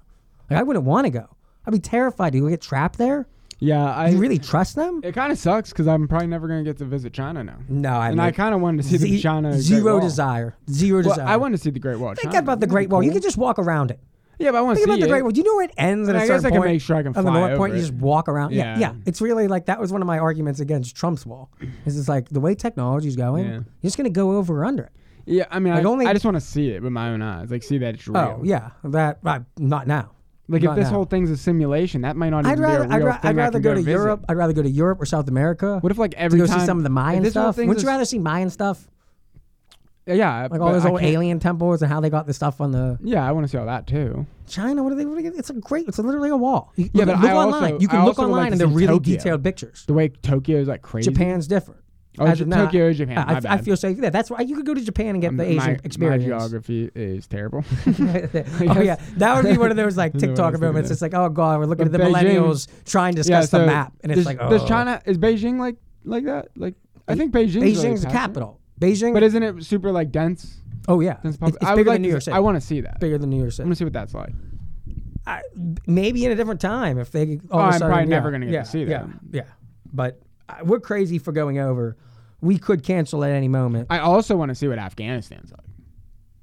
Like I wouldn't want to go. I'd be terrified to go get trapped there. yeah, I. You really trust them? it kind of sucks because I'm probably never gonna get to visit China now. No, I and I kind of wanted to see the Ze- China Great zero desire. Zero Well, desire. I want to see the Great Wall. Think China. about the Great Wall. You cool? can just walk around it. Yeah, but I want to Think see about the it. Great Wall. Do you know where it ends at And a I guess certain I can point? make sure I can on the fly north over point, you it. just walk around. Yeah. Yeah. yeah, It's really like that was one of my arguments against Trump's wall. Is it's like the way technology's going, Yeah. you're just gonna go over or under it. Yeah, I mean, Like I, only- I just want to see it with my own eyes, like see that it's real. Oh yeah, that uh, not now. Like if Not this now. whole thing's a simulation, that might not I'd even rather be a I'd, real ra- thing. I'd I rather can go to visit. Europe. I'd rather go to Europe or South America. What if like to every go time see some of the if Mayan this whole stuff? thing's Would you a- rather see Mayan stuff? Yeah, Like all those old alien temples and how they got the stuff on the Yeah, I want to see all that too. China. What are they? What are they it's a great. It's literally a wall. You, Yeah, look, but look I online. also- you can I look would like online and they're really Tokyo. detailed pictures. The way Tokyo is like crazy. Japan's different. Oh, J- Tokyo Japan. I, my I feel safe there. That's why you could go to Japan and get Um, the Asian my, experience. My geography is terrible. oh yeah, that would be one of those like I I TikTok moments. It's like, oh god, we're looking But at the Beijing- millennials trying to discuss the map, and it's like, oh, does China is Beijing like like that? Like I think Beijing's really Beijing's the capital. Beijing, But isn't it super like dense? oh yeah, dense it's, pop- it's I would bigger like than New York City. I want to see that. bigger than New York City. I want to see what that's like. I, maybe in a different time if they. All Oh, I'm sudden, probably yeah, never gonna get to yeah, see Yeah, that. yeah, but uh, we're crazy for going over. We could cancel at any moment. I also want to see what Afghanistan's like.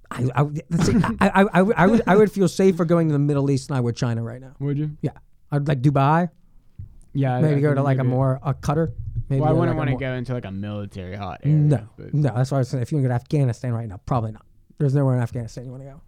I, I, see, I, I, I, would- I would, I would feel safer going to the Middle East than I would China right now. Would you? Yeah, I'd like Dubai. Yeah. Maybe go to like a more a Qatar. Maybe Well, I wouldn't like, want to go into like a military hot area. No, but- no. That's why I was saying. If you want to go to Afghanistan right now, probably not. There's nowhere in Afghanistan you want to go.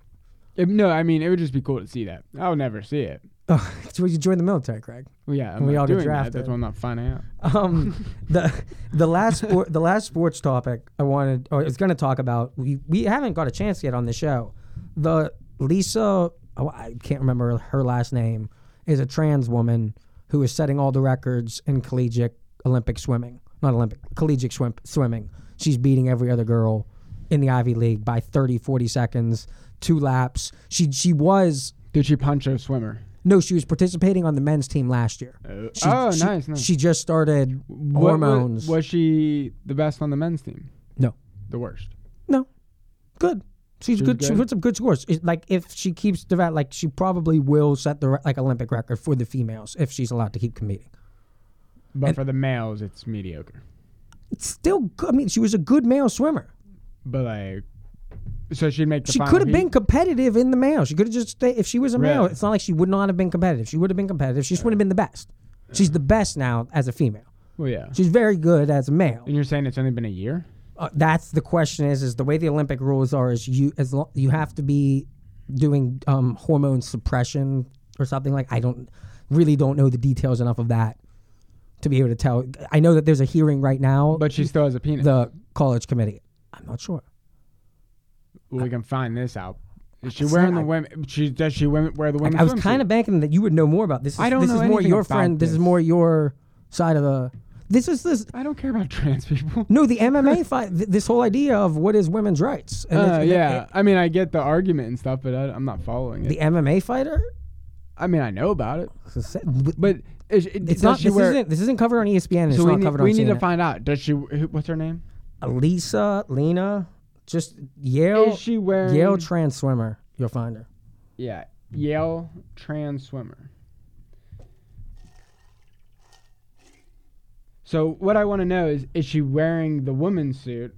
If- no, I mean it would just be cool to see that. I'll never see it. Oh, so you join the military, Craig. Well, yeah, I'm We all get doing that. drafted. That's why I'm not finding out. Um, the the last sport, the last sports topic I wanted or I was going to talk about. We we haven't got a chance yet on the show. The Lisa, oh, I can't remember her last name, is a trans woman who is setting all the records in collegiate Olympic swimming. Not Olympic, collegiate swim, swimming. She's beating every other girl in the Ivy League by 30, 40 seconds, two laps. She she was Did she punch a swimmer? no, she was participating on the men's team last year. Uh, She- oh, she- nice, nice. She just started What- hormones. was she the best on the men's team? No. The worst. No, good. She's She's good. She good? put some good scores. It, like if she keeps develop, like she probably will set the like Olympic record for the females if she's allowed to keep competing. But And- for the males, it's mediocre. It's still. Good. I mean, she was a good male swimmer. But like, so she'd make the She could have been competitive in the male. She could have just stayed. If she was a male, Really? it's not like she would not have been competitive. She would have been competitive. She just wouldn't have been the best. She's the best now as a female. Well, yeah. She's very good as a male. And you're saying it's only been a year? uh, that's the question is is the way the olympic rules are is you as lo- you have to be doing um, hormone suppression or something like i don't really don't know the details enough of that to be able to tell i know that there's a hearing right now But she still has a penis. the college committee i'm not sure well, we can find this out. Is she wearing the women? She does she women wear the women? I, I was kind of banking that you would know more about this is, I don't this know is more your friend this. is more your side of the this is this I don't care about trans people. no the mma fight th- this whole idea of what is women's rights And Uh, yeah, I mean, I get the argument and stuff, but I, I'm not following it. the mma fighter I mean, I know about it, but but is, it, It's not. This wear? isn't. This isn't covered on ESPN. It's so not need, covered on. we need to find out. Does she? What's her name? Lisa, Lena, just Yale. Is she wearing? Yale trans swimmer. You'll find her. Yeah, Yale trans swimmer. So what I want to know is, is she wearing the woman's suit?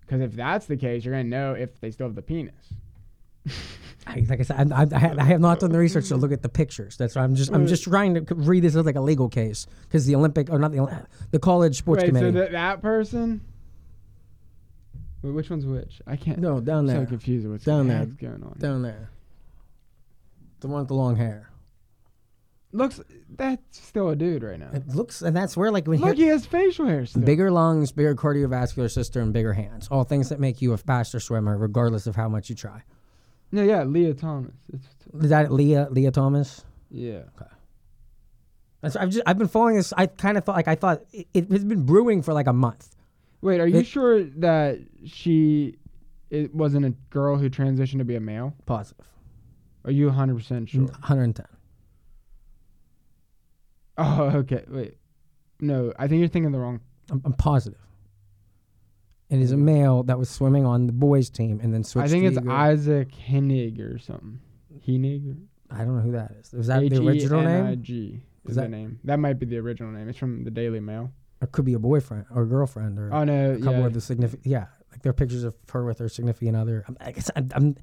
Because if that's the case, you're gonna know if they still have the penis. I, like I said, I, I, I have- not done the research to look at the pictures. That's why I'm just. I'm mm. just trying to read this as like a legal case because the Olympic or not the the college sports Wait, committee. so that that person? Wait, which one's which? I can't. no, down I'm there, so confused with what's Down there. going on. down there. The one with the long hair. Looks that's still a dude right now. It looks, and that's where like when Look, he he has facial hair still. bigger lungs, bigger cardiovascular system, bigger hands. All things that make you a faster swimmer, regardless of how much you try. Yeah, yeah, Lia Thomas. It's, Is that Lia Lia Thomas? yeah. That's, I've just I've been following this. I kind of thought like I thought it, it has been brewing for like a month. Wait, are you It- sure that she it wasn't a girl who transitioned to be a male? Positive, Are you 100% sure? 110. Oh, okay. Wait. No, I think you're thinking the wrong. I'm, I'm positive. It is a male that was swimming on the boys' team and then switched. I think to it's girl- Isaac Henig or something. Henig? I don't know who that is. Was that the original name? H-E-N-I-G is Is the that- name. That might be the original name. It's from the Daily Mail. Or could be a boyfriend or a girlfriend or Oh no, a couple yeah. of the significant. Yeah, like there are pictures of her with her significant other. I'm, I guess I'm, I'm.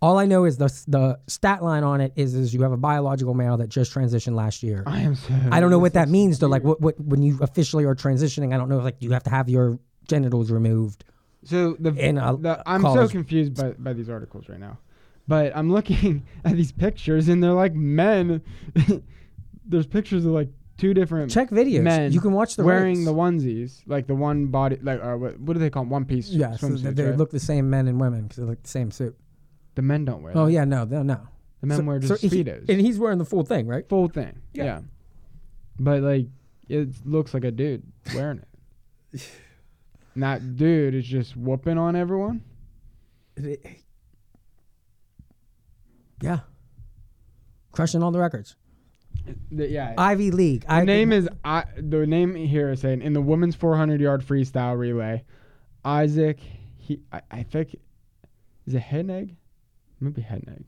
All I know is the the stat line on it is is you have a biological male that just transitioned last year. I am so. I don't know what that that is means though. Like what, what when you officially are transitioning, I don't know. Like you have to have your genitals removed. So the, a the I'm so confused by, by these articles right now. But I'm looking at these pictures and they're like men. There's pictures of like two different Check videos. men. You can watch the wearing race. the onesies, like the one body, like or what, what do they call them? One piece. Yeah, so they, right? look the same men and women because they look the same suit. The men don't wear. Oh that. yeah, no, no, no. the men So- wear so just he- speedos. and he's wearing the full thing, right? full thing. Yeah. Yeah. But like, it looks like a dude wearing it. And that dude is just whooping on everyone. Yeah, crushing all the records. The- yeah. Ivy League. The I name is I. The name here is saying in the women's 400 yard freestyle relay, Isaac. He I, I think is it Hedneg? Maybe Hedneg.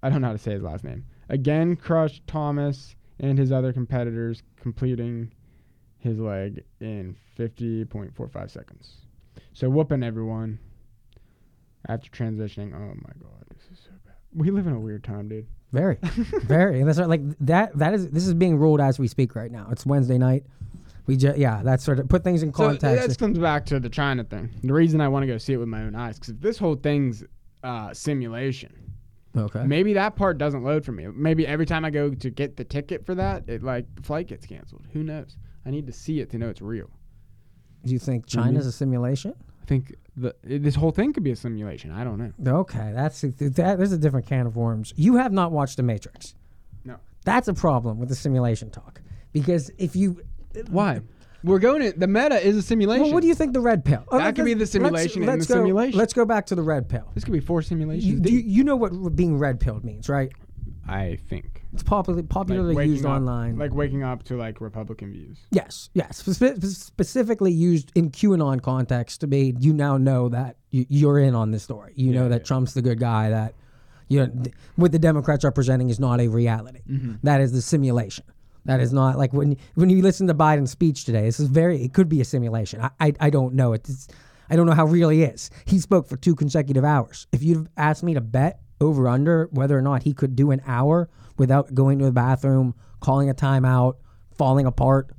I don't know how to say his last name. Again, crushed Thomas and his other competitors, completing his leg in 50.45 seconds. So whooping everyone after transitioning. Oh my god, this is so bad. We live in a weird time, dude. very, very, that's right, like that. That is this is being ruled as we speak right now. It's Wednesday night. We just yeah, that's sort of put things in context. So that comes back to the China thing. The reason I want to go see it with my own eyes, because this whole thing's uh, simulation, okay. maybe that part doesn't load for me. Maybe every time I go to get the ticket for that, it like the flight gets canceled. Who knows? I need to see it to know it's real. Do you think China's a simulation? I think the this whole thing could be a simulation. I don't know. Okay, that's that. There's a different can of worms. You have not watched The Matrix. No. That's a problem with the simulation talk because if you uh, Why? We're going to the meta is a simulation. Well, what do you think the red pill? Oh, That let's- could be the let's- simulation in let's the go, simulation. Let's go back to the red pill. This could be four simulations. You, you, you know what being red pilled means, right? I think It's popularly popularly waking used up- online. like waking up to like Republican views. yes, yes. Spe- specifically used in QAnon context to be you now know that you, you're in on this story. You know that yeah. Trump's the good guy. That you know th- what the Democrats are presenting is not a reality. Mm-hmm. That is the simulation. That is not like when when you listen to Biden's speech today. This is very. It could be a simulation. I I, I don't know. It's I don't know how real he is. He spoke for two consecutive hours. If you'd asked me to bet over under whether or not he could do an hour without going to the bathroom, calling a timeout, falling apart,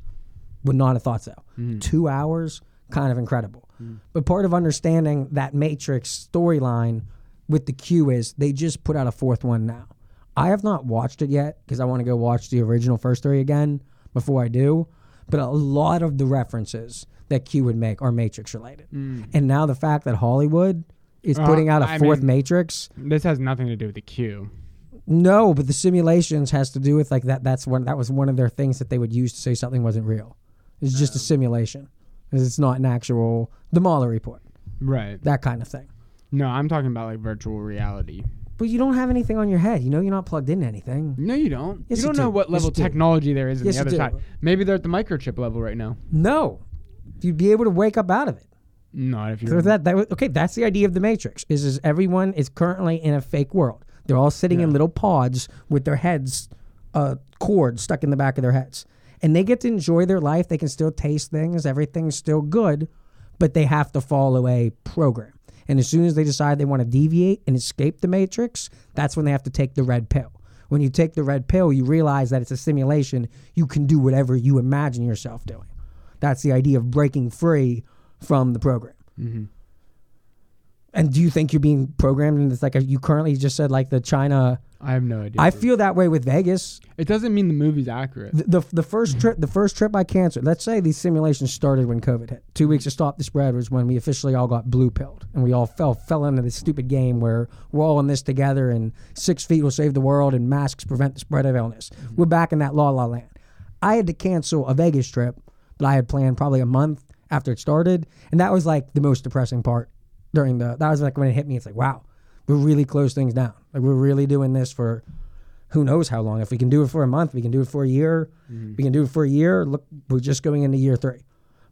would not have thought so. Mm. Two hours, kind of incredible. Mm. But part of understanding that Matrix storyline with the Q is they just put out a fourth one now. I have not watched it yet because I want to go watch the original first three again before I do. But a lot of the references that Q would make are Matrix related. Mm. And now the fact that Hollywood is Uh, putting out a I fourth mean- Matrix. This has nothing to do with the Q. No, but the simulations has to do with like that. That's one. That was one of their things that they would use to say something wasn't real. It's just a simulation. It's not an actual the Mueller report. Right. That kind of thing. No, I'm talking about like virtual reality. But you don't have anything on your head. You know you're not plugged into anything. No, you don't. Yes, you you don't know do. what Yes, level do. technology there is on Yes, the you other do. side. Maybe they're at the microchip level right now. No, you'd be able to wake up out of it. Not if you're. that, that was- okay, that's the idea of the Matrix. Is is everyone is currently in a fake world. They're all sitting in little pods with their heads, uh, cords stuck in the back of their heads, and they get to enjoy their life. They can still taste things. Everything's still good, but they have to follow a program. And as soon as they decide they want to deviate and escape the Matrix, that's when they have to take the red pill. When you take the red pill, you realize that it's a simulation. You can do whatever you imagine yourself doing. That's the idea of breaking free from the program. Mm-hmm. And do you think you're being programmed? And it's like a, you currently just said, like the China. I have no idea. I feel that way with Vegas. it doesn't mean the movie's accurate. The, the the first trip, the first trip I canceled. Let's say these simulations started when COVID hit. Two weeks to stop the spread was when we officially all got blue pilled, and we all fell fell into this stupid game where we're all in this together, and six feet will save the world, and masks prevent the spread of illness. Mm-hmm. We're back in that la la land. I had to cancel a Vegas trip that I had planned probably a month after it started, and that was like the most depressing part during the. That was like when it hit me. It's like wow, we really closed things down. Like we're really doing this for who knows how long. If we can do it for a month, we can do it for a year. Mm-hmm. We can do it for a year. Look, we're just going into year three.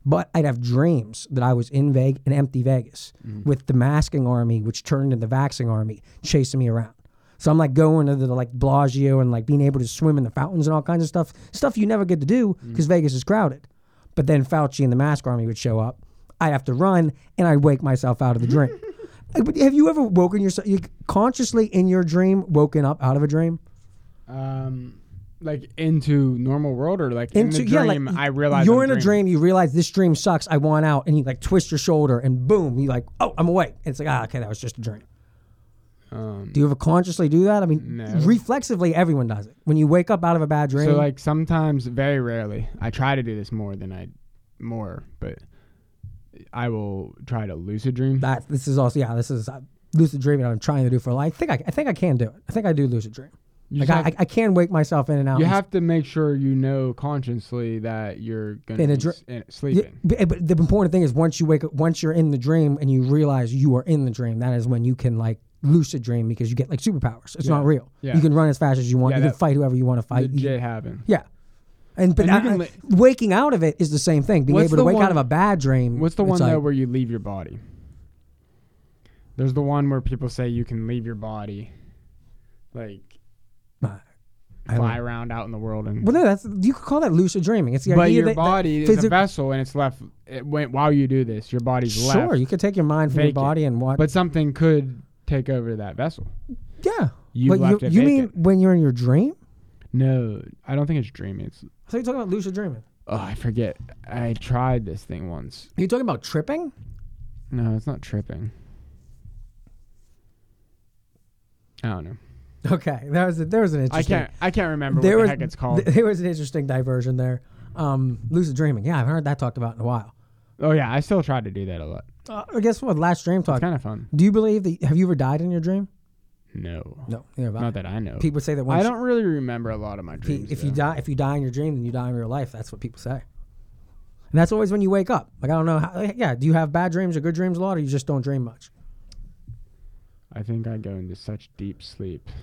But I'd have dreams that I was in Vegas, an empty Vegas, mm-hmm. with the masking army, which turned into the vaxing army, chasing me around. So I'm like going to the like Bellagio and like being able to swim in the fountains and all kinds of stuff, stuff you never get to do mm. because Vegas is crowded. But then Fauci and the mask army would show up. I'd have to run and I'd wake myself out of the dream. But have you ever woken yourself, you consciously in your dream, woken up out of a dream? Um, like into normal world or like Into- in the dream yeah, like, I realize you're I'm in a dream. You realize this dream sucks. I want out, and you like twist your shoulder, and boom, you like, oh, I'm awake. And it's like, ah, okay, that was just a dream. Um, Do you ever consciously do that? I mean, No. reflexively, everyone does it. When you wake up out of a bad dream, so like sometimes, very rarely, I try to do this more than I more, but I will try to lucid dream. that this is also yeah, this is uh, lucid dreaming. I'm trying to do for life. I think I, I think I can do it. I think I do lucid dream. You Like I, have- I, can wake myself in and out. You have to make sure you know consciously that you're gonna In a be dr- in- Yeah, sleeping. but, but the important thing is once you wake up, once you're in the dream and you realize you are in the dream, that is when you can like lucid dream because you get like superpowers. It's Yeah. not real. Yeah. You can run as fast as you want. Yeah, you can fight whoever you want to fight. Legit happen. yeah. And but And I- I- li- waking out of it is the same thing. Being able to wake out of a bad dream. What's the one like, though where you leave your body? There's the one where people say you can leave your body, like I fly around out in the world and. Well, no, that's you could call that lucid dreaming. It's the but idea your that, that body is a vessel, and it's left. It went while you do this. Your body's left. Sure, you could take your mind from your body and what. But something could take over that vessel. yeah, You but left you, it you mean vacant. when you're in your dream? No, I don't think it's dreaming. It's So you're talking about lucid dreaming? oh, I forget. I tried this thing once. Are you talking about tripping? No, it's not tripping. I don't know. Okay, there was a, there was an I interesting. can't. I can't remember what the heck it's called. th- there was an interesting diversion there. Um, lucid dreaming. Yeah, I've heard that talked about in a while. oh yeah, I still try to do that a lot. Uh, I guess what last dream talk. It's kind of fun. Do you believe that? Have you ever died in your dream? No, No, not that I know. People say that I don't really remember a lot of my dreams. if you though. die if you die in your dream, then you die in real life. That's what people say. And that's always when you wake up. Like I don't know. How, like, yeah, do you have bad dreams or good dreams a lot, or you just don't dream much? I think I go into such deep sleep.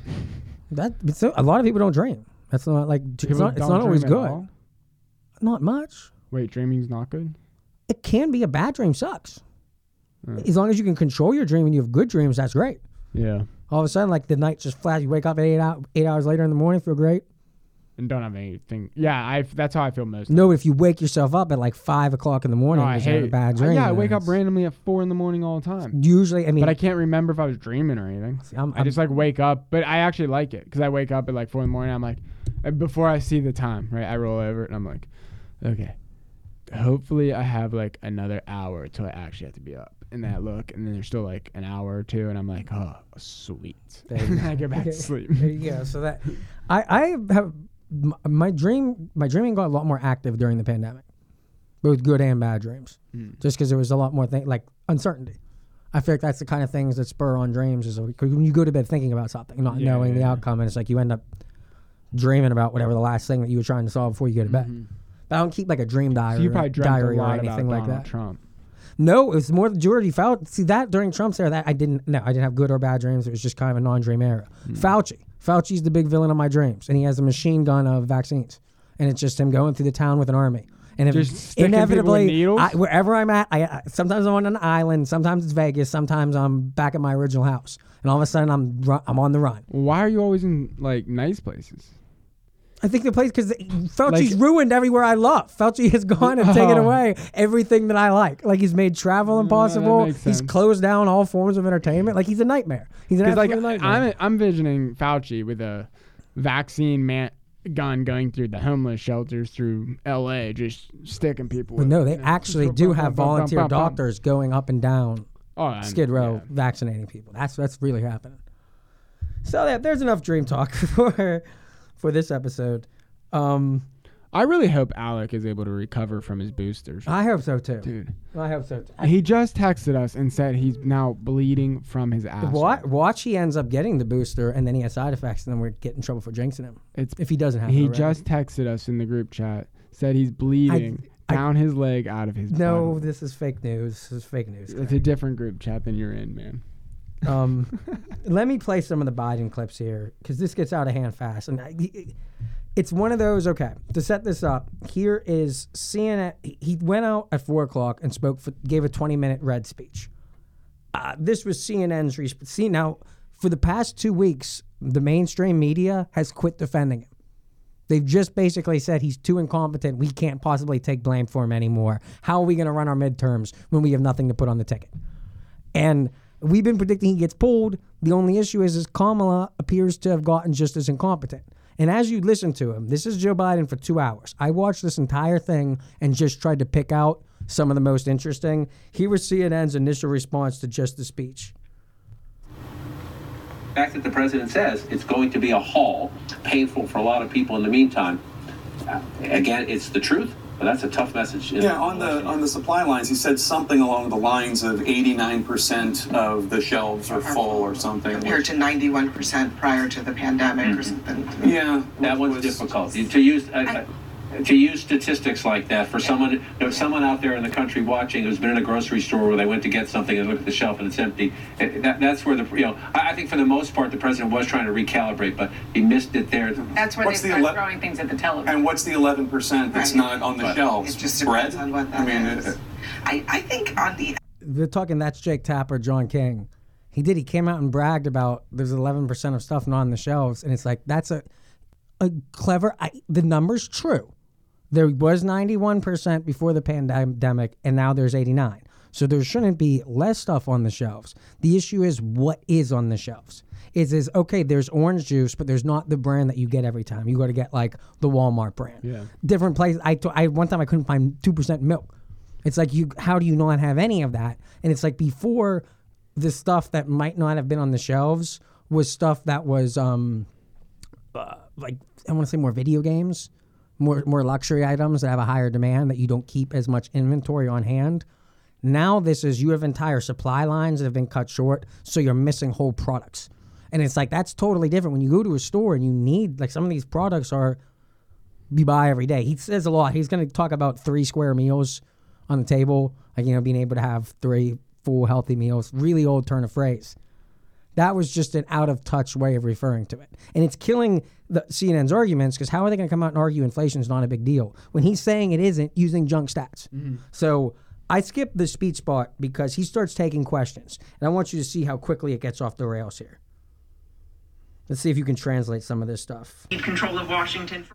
That so, a lot of people don't dream. That's not like it's People not, it's don't always good. Not much. Wait, dreaming's not good. It can be a bad dream. Sucks. Mm. As long as you can control your dream and you have good dreams, that's great. Yeah, All of a sudden, like the night just flash. You wake up at eight out eight hours later in the morning, feel great. and don't have anything. Yeah, I. That's how I feel most. No, if you wake yourself up at like five o'clock in the morning, No, I hate. bad I- dream. yeah, I wake up randomly at four in the morning all the time. Usually, I mean, But I can't remember if I was dreaming or anything. I'm, I just like wake up, but I actually like it because I wake up at like four in the morning. I'm like, uh, before I see the time, right? I roll over and I'm like, okay, hopefully I have like another hour till I actually have to be up. And that look, and then there's still like an hour or two, and I'm like, oh, sweet. I go back to sleep. There you go. So that I I have my dream my dreaming got a lot more active during the pandemic, both good and bad dreams. Mm. Just because there was a lot more thing like uncertainty. I feel like that's the kind of things that spur on dreams. Is like, when you go to bed thinking about something, not Yeah, knowing the yeah. outcome, and it's like you end up dreaming about whatever the last thing that you were trying to solve before you go to bed. But I don't keep like a dream diary, Mm-hmm. So you probably diary a or anything like Donald that. Trump. No, it was more the Georgie Fauci. See that during Trump's era, that I didn't. No, I didn't have good or bad dreams. It was just kind of a non-dream era. Hmm. Fauci, Fauci's the big villain of my dreams, and he has a machine gun of vaccines, and it's just him going through the town with an army. And if Just sticking people with inevitably, needles? I, wherever I'm at, I, I sometimes I'm on an island, sometimes it's Vegas, sometimes I'm back at my original house, and all of a sudden I'm ru- I'm on the run. Why are you always in like nice places? I think the place because Fauci's Like- ruined everywhere I love. Fauci has gone and taken Oh. away everything that I like. Like he's made travel mm, impossible. makes He's closed down all forms of entertainment. Like he's a nightmare. He's an like absolute nightmare. I'm I'm visioning Fauci with a vaccine man gun going through the homeless shelters through L.A. just sticking people. but no, they actually do bum, have bum, bum, volunteer bum, bum. doctors going up and down Oh, Skid Row yeah. vaccinating people. That's that's really happening. So yeah, there's enough dream talk for for this episode. Um, I really hope Alec is able to recover from his boosters. I hope so too. Dude, I hope so too. he just texted us and said he's now bleeding from his ass. Watch, watch, he ends up getting the booster, and then he has side effects, and then we're getting in trouble for jinxing him It's if he doesn't have. he just texted us in the group chat. Said he's bleeding I- down his leg out of his. No, body. this is fake news. This is fake news. it's a different group chat than you're in, man. Um, let me play some of the Biden clips here because this gets out of hand fast, and I, it's one of those. Okay, to set this up, here is CNN. he- went out at four o'clock and spoke for gave a twenty minute red speech. Uh, this was CNN's resp- see now for the past two weeks, the mainstream media has quit defending him. They've just basically said he's too incompetent. We can't possibly take blame for him anymore. How are we going to run our midterms when we have nothing to put on the ticket? And we've been predicting he gets pulled. The only issue is, is Kamala appears to have gotten just as incompetent. And as you listen to him, this is Joe Biden for two hours. I watched this entire thing and just tried to pick out some of the most interesting. Here was CNN's initial response to just the speech. The fact that the president says it's going to be a haul, painful for a lot of people in the meantime. Again, it's the truth, but that's a tough message. in Yeah, on the on the supply lines, he said something along the lines of 89% of the shelves are full or something. compared to 91% prior to the pandemic or something. Yeah, That which one's was- difficult. To use uh, uh, to use statistics like that for someone, you know, someone out there in the country watching who's been in a grocery store where they went to get something and look at the shelf and it's empty. uh, That, that's where the you know I, I think for the most part the president was trying to recalibrate, but he missed it there. That's where What's they the start ele- throwing things at the television. And what's the 11% that's Right. not on the But- shelves? It just Bread? depends on what that I mean, is. it- I, I think on the They're talking that's Jake Tapper, John King. He did. He came out and bragged about there's 11% of stuff not on the shelves, and it's like that's a a clever. I, the number's true. There was 91% before the pandemic, and now there's 89. So there shouldn't be less stuff on the shelves. The issue is what is on the shelves. Is is okay? There's orange juice, but there's not the brand that you get every time. You got to get like the Walmart brand. Yeah. Different places. I, t- I one time I couldn't find two percent milk. It's like you. How do you not have any of that? And it's like before, the stuff that might not have been on the shelves was stuff that was um, uh, like I want to say more video games, more more luxury items that have a higher demand that you don't keep as much inventory on hand. Now this is you have entire supply lines that have been cut short, so you're missing whole products. And it's like that's totally different when you go to a store and you need like some of these products are you buy every day. He says a lot. He's going to talk about three square meals on the table, like you know being able to have three full healthy meals. Really old turn of phrase. That was just an out of touch way of referring to it. And it's killing the CNN's arguments because how are they going to come out and argue inflation is not a big deal when he's saying it isn't using junk stats? Mm-hmm. So I skipped the speech spot because he starts taking questions. And I want you to see how quickly it gets off the rails here. Let's see if you can translate some of this stuff. need control of Washington.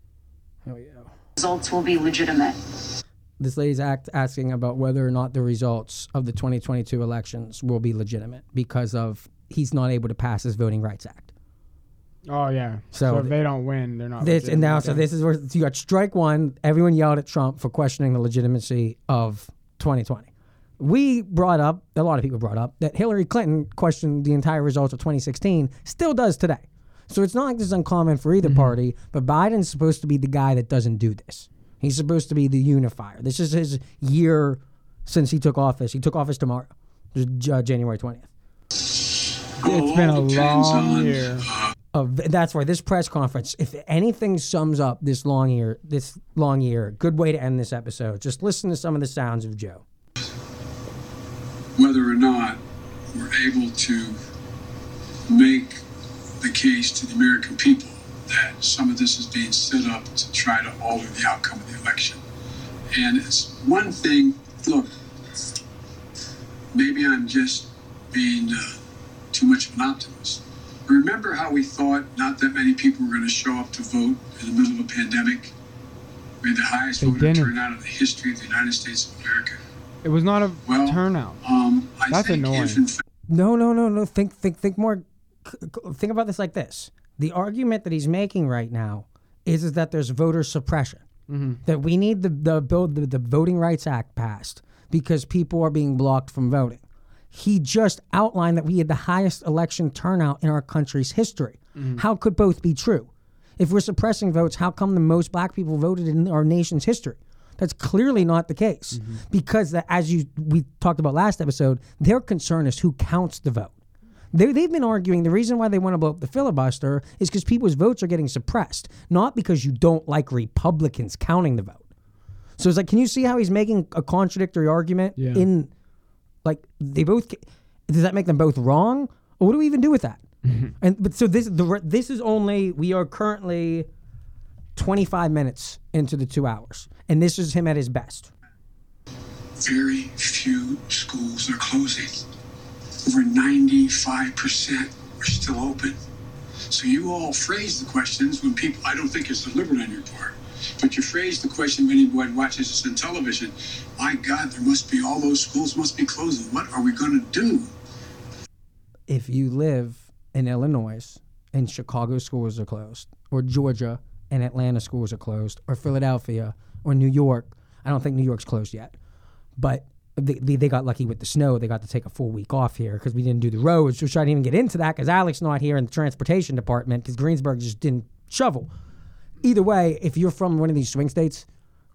Here we go. Results will be legitimate. This lady's act asking about whether or not the results of the 2022 elections will be legitimate because of he's not able to pass his Voting Rights Act. Oh yeah. So So, if they don't win, they're not. This and now, so this is where you got strike one. Everyone yelled at Trump for questioning the legitimacy of 2020. We brought up, a lot of people brought up, that Hillary Clinton questioned the entire results of 2016, still does today. So it's not like this is uncommon for either party, but Biden's supposed to be the guy that doesn't do this. He's supposed to be the unifier. This is his year since he took office. He took office tomorrow, uh, January 20th. It's been a long year. Of that's why this press conference if anything sums up this long year this long year good way to end this episode just listen to some of the sounds of joe whether or not we're able to make the case to the American people that some of this is being set up to try to alter the outcome of the election. And it's one thing, look, maybe I'm just being uh, too much of an optimist. Remember how we thought not that many people were going to show up to vote in the middle of a pandemic? We had the highest They voter didn't. turnout in the history of the United States of America. It was not a Well, turnout. Um, I That's think annoying. if in fact no no no no think think think more c- c- think about this like this the argument that he's making right now is, is that there's voter suppression that we need the the bill the, the voting rights act passed because people are being blocked from voting he just outlined that we had the highest election turnout in our country's history. Mm-hmm. How could both be true? If we're suppressing votes how come the most black people voted in our nation's history? That's clearly not the case mm-hmm. because that, as you we talked about last episode their concern is who counts the vote. They, they've been arguing the reason why they want to blow up the filibuster is because people's votes are getting suppressed, not because you don't like Republicans counting the vote. So it's like, can you see how he's making a contradictory argument Yeah. in, like, they both, does that make them both wrong? Or what do we even do with that? And but so this the this is only we are currently 25 minutes into the two hours, and this is him at his best. very few schools are closing. Over 95% are still open. So you all phrase the questions when people, I don't think it's deliberate on your part, but you phrase the question when anyone watches this on television. My God, there must be, all those schools must be closing. What are we going to do? if you live in Illinois and Chicago schools are closed, or Georgia and Atlanta schools are closed, or Philadelphia or New York, I don't think New York's closed yet, but they, they, they got lucky with the snow. They got to take a full week off here because we didn't do the roads, which I didn't even get into that because Alec's not here in the transportation department because Greensburg just didn't shovel. Either way, if you're from one of these swing states,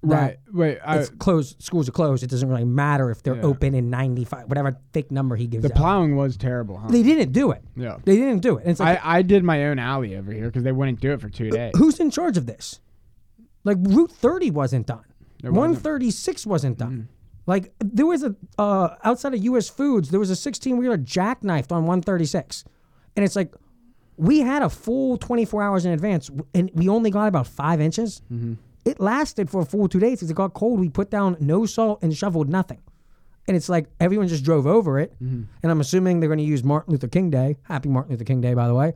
Right. Wait. I, it's closed. Schools are closed. It doesn't really matter if they're Yeah. open in 95, whatever fake number he gives the out. plowing was terrible, huh? They didn't do it. Yeah. They didn't do it. And it's like, I, I did my own alley over here because they wouldn't do it for two days. who's in charge of this? Like Route 30 wasn't done. Wasn't. 136 wasn't done. Like there was a uh, outside of U.S. Foods, there was a 16 wheeler jackknifed on 136, and it's like we had a full 24 hours in advance, and we only got about five inches. Mm-hmm. It lasted for a full two days because it got cold. We put down no salt and shoveled nothing, and it's like everyone just drove over it. Mm-hmm. And I'm assuming they're going to use Martin Luther King Day. Happy Martin Luther King Day, by the way.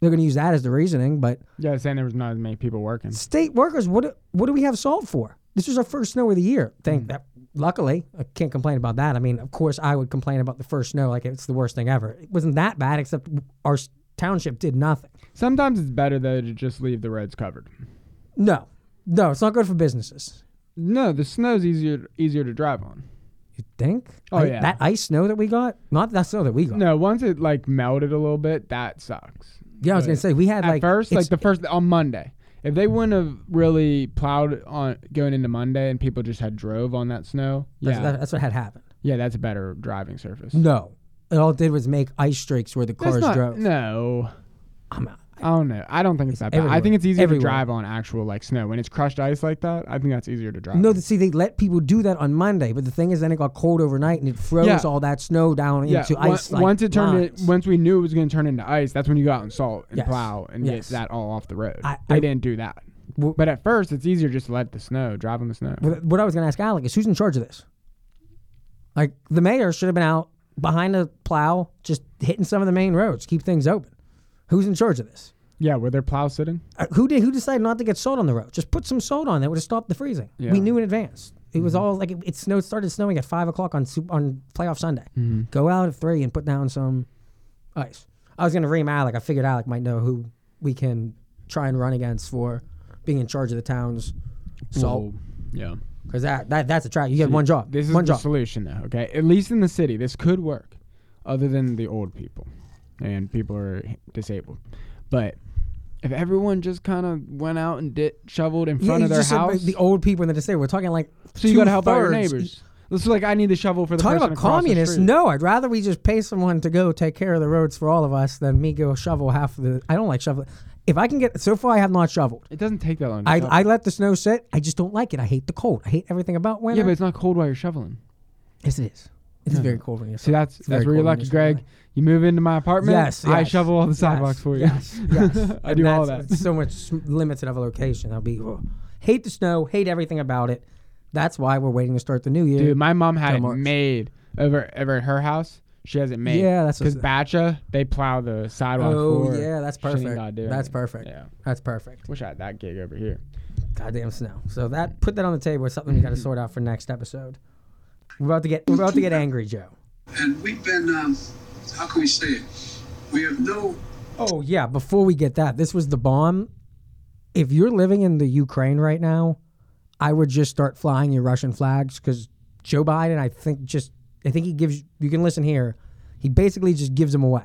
They're going to use that as the reasoning, but Yeah, saying there was not as many people working. state workers, what do- what do we have salt for? This was our first snow of the year. Thank mm. that. Luckily, I can't complain about that. I mean, of course, I would complain about the first snow like it's the worst thing ever. It wasn't that bad, except our township did nothing. Sometimes it's better though to just leave the roads covered. No, no, it's not good for businesses. No, the snow's easier easier to drive on. You think? Oh, I- yeah. that ice snow that we got, not that snow that we got. No, once it like melted a little bit, that sucks. Yeah, I was But gonna say we had at like first, like the first on Monday. If they wouldn't have really plowed on going into Monday and people just had drove on that snow, that's, yeah, that- that's what had happened. yeah, that's a better driving surface. No, it all it did was make ice streaks where the That's cars not- drove. No, I'm, I don't know. I don't think it's, that bad. I everywhere. think it's easier Everywhere. to drive on actual like snow when it's crushed ice like that. I think that's easier to drive. No, see, they let people do that on Monday, but the thing is, then it got cold overnight and it froze Yeah. all that snow down yeah, into on- ice. like, once it turned lines. it, once we knew it was going to turn into ice, that's when you go out and salt and Yes. plow and Yes. get that all off the road. I- they I- didn't do that. Well- but at first, it's easier just to let the snow drive on the snow. What I was going to ask Alec is who's in charge of this? Like the mayor should have been out behind a plow, just hitting some of the main roads, keep things open. Who's in charge of this? Yeah, were there plows sitting? Uh, who did? Who decided not to get salt on the road? Just put some salt on that would have stopped the freezing. Yeah. We knew in advance. It was all like it, it snowed. Started snowing at five o'clock on on playoff Sunday. Go out at three and put down some ice. I was going to ream Alec. I figured Alec might know who we can try and run against for being in charge of the town's salt. Well, yeah. Because that, that that's a track. You get one job. This is one the job. solution, though. Okay, at least in the city, this could work, other than the old people and people are disabled. But if everyone just kind of went out and did shoveled in front you of their house, the old people in the disabled. We're talking like so you got to help out your neighbors. This is like I need the shovel for the Talking about communists? No, I'd rather we just pay someone to go take care of the roads for all of us than me go shovel half of the. I don't like shoveling. If I can get so far, I have not shoveled. It doesn't take that long. To I, shovel. I let the snow sit. I just don't like it. I hate the cold. I hate everything about winter. yeah, but it's not cold while you're shoveling. yes, it is. It is very cold when you're. See, that's very that's where you're cold when lucky, you're Greg. shoveling. You move into my apartment. Yes, I yes, shovel all the yes, sidewalks for you. Yes, yes. I And do all that's- that. it's so much limited of a location. I'll be ugh. hate the snow. Hate everything about it. That's why we're waiting to start the new year. Dude, my mom had till it March. made over over at her house. She has it made. Yeah, that's because Batcha they plow the sidewalk. Oh for yeah, that's perfect. gotta That's anything. perfect. Yeah, That's perfect. wish I had that gig over here. Goddamn snow. So that put that on the table. It's something we got to sort out for next episode. We're about to get we're about to get angry, Joe. And we've been, um, how can we say it? We have no Oh yeah. Before we get that, this was the bomb. If you're living in the Ukraine right now, I would just start flying your Russian flags because Joe Biden, I think, just I think he gives. You can listen here. He basically just gives them away.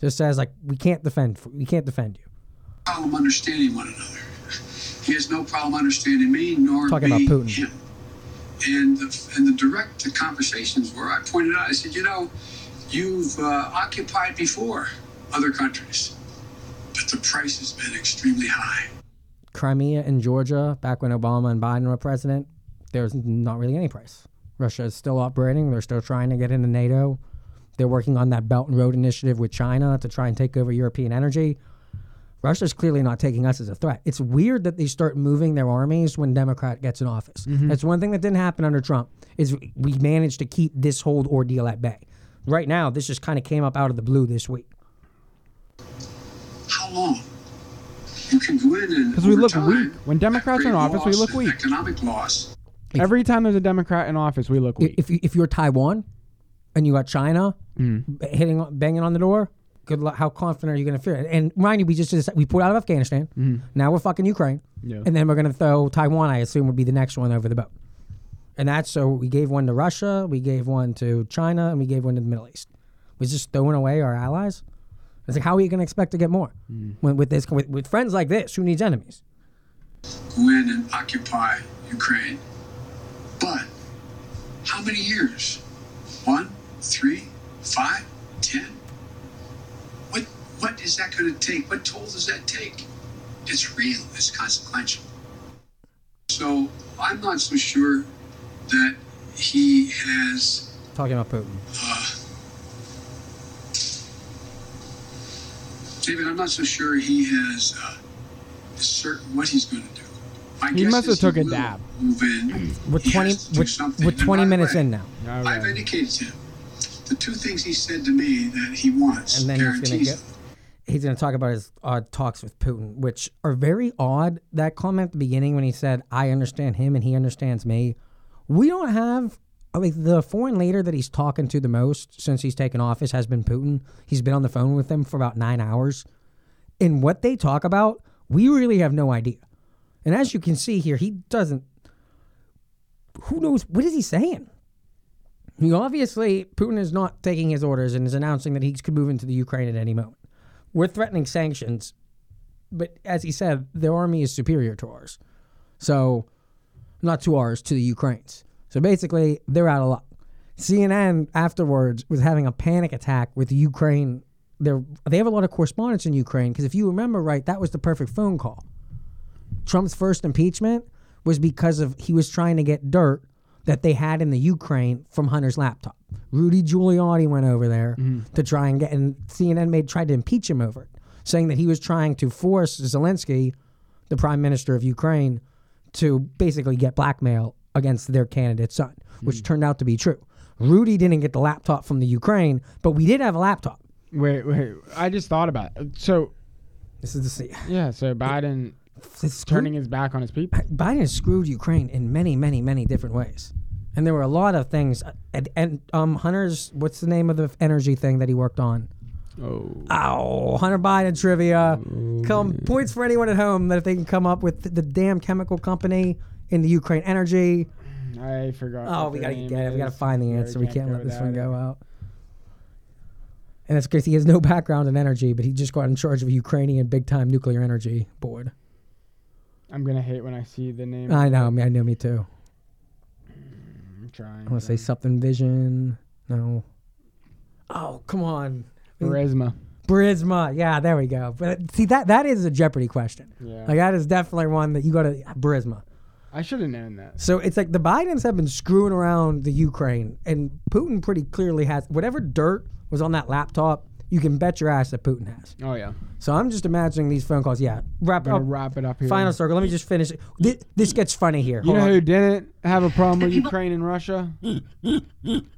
Just says like, we can't defend. We can't defend you. problem understanding one another. He has no problem understanding me, nor Talking me about Putin. him. And the, and the direct conversations where I pointed out, I said, you know, you've uh, occupied before other countries, but the price has been extremely high. Crimea and Georgia, back when Obama and Biden were president, there's not really any price. Russia is still operating. They're still trying to get into NATO. They're working on that Belt and Road Initiative with China to try and take over European energy. Russia's clearly not taking us as a threat. It's weird that they start moving their armies when Democrat gets in office. Mm-hmm. That's one thing that didn't happen under Trump. Is we managed to keep this whole ordeal at bay. Right now, this just kind of came up out of the blue this week. How long? You can go in and Because we look time, weak. When Democrats are in office, we look weak. Economic loss. Every time there's a Democrat in office, we look weak. If you, if you're Taiwan, and you got China Mm. b- hitting on- banging on the door, good luck. How confident are you going to feel? And mind you, we just just- we pulled out of Afghanistan. Now we're fucking Ukraine, Mm. Yeah. and then we're going to throw Taiwan. I assume would be the next one over the boat. And that's so we gave one to Russia, we gave one to China, and we gave one to the Middle East. We're just throwing away our allies. It's like, how are you going to expect to get more when, with this with, with friends like this? Who needs enemies? go in and occupy Ukraine. How many years? One, three, five, ten? What what is that going to take? What toll does that take? It's real. It's consequential. So I'm not so sure that he has Talking about Putin. uh, David, I'm not so sure he has uh, certain what he's going to do. My He must have took a will dab. Move in. We're He 20, has to do we're, something. we're And 20 minutes way, in now. I've indicated to him the two things he said to me that he wants. And then he's going to get. He's going to talk about his uh, talks with Putin, which are very odd. That comment at the beginning when he said, "I understand him and he understands me." We don't have I mean, the foreign leader that he's talking to the most since he's taken office has been Putin. He's been on the phone with him for about nine hours, and what they talk about, we really have no idea. And as you can see here, he doesn't. Who knows what is he saying? He obviously Putin is not taking his orders and is announcing that he could move into the Ukraine at any moment. We're threatening sanctions, but as he said, their army is superior to ours. So, not to ours, to the Ukraine's. So basically, they're out of luck. CNN afterwards was having a panic attack with Ukraine. They're, they have a lot of correspondence in Ukraine because if you remember right, that was the perfect phone call. Trump's first impeachment was because of he was trying to get dirt that they had in the Ukraine from Hunter's laptop. Rudy Giuliani went over there mm-hmm. to try and get, and CNN made tried to impeach him over it, saying that he was trying to force Zelensky, the prime minister of Ukraine, to basically get blackmail against their candidate's son, which mm. turned out to be true. Rudy didn't get the laptop from the Ukraine, but we did have a laptop. Wait, wait. I just thought about it. So This is the yeah. So Biden It's turning his back on his people. Biden has screwed Ukraine in many, many, many different ways. And there were a lot of things. And, and um, Hunter's, what's the name of the energy thing that he worked on? Oh, Oh, Hunter Biden trivia. Come points for anyone at home that if they can come up with the, the damn chemical company in the Ukraine energy. I forgot. Oh, we gotta get it. We gotta find the answer. We can't go let this one go it. out. And that's because he has no background in energy, but he just got in charge of a Ukrainian big time nuclear energy board. I'm gonna hate when I see the name. I know, me, I know, me too. I'm trying. I want to say something vision. No. Oh, come on. Charisma. Burisma. Yeah, there we go. But see that that is a Jeopardy question. Yeah. Like that is definitely one that you got to Burisma. I should have known that. So it's like the Bidens have been screwing around the Ukraine, and Putin pretty clearly has whatever dirt was on that laptop. You can bet your ass that Putin has. Oh yeah. So I'm just imagining these phone calls. Yeah, wrap Gonna up. wrap it up here. Final circle. Let me just finish. it. This, this gets funny here. You Hold know on. who didn't have a problem with Ukraine and Russia?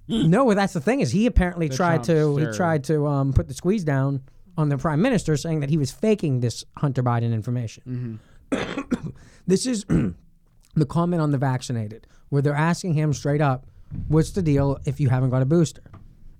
No, well, that's the thing is he apparently The tried to he tried to um, put the squeeze down on the prime minister, saying that he was faking this Hunter Biden information. Mm-hmm. this is the comment on the vaccinated, where they're asking him straight up, "What's the deal if you haven't got a booster?"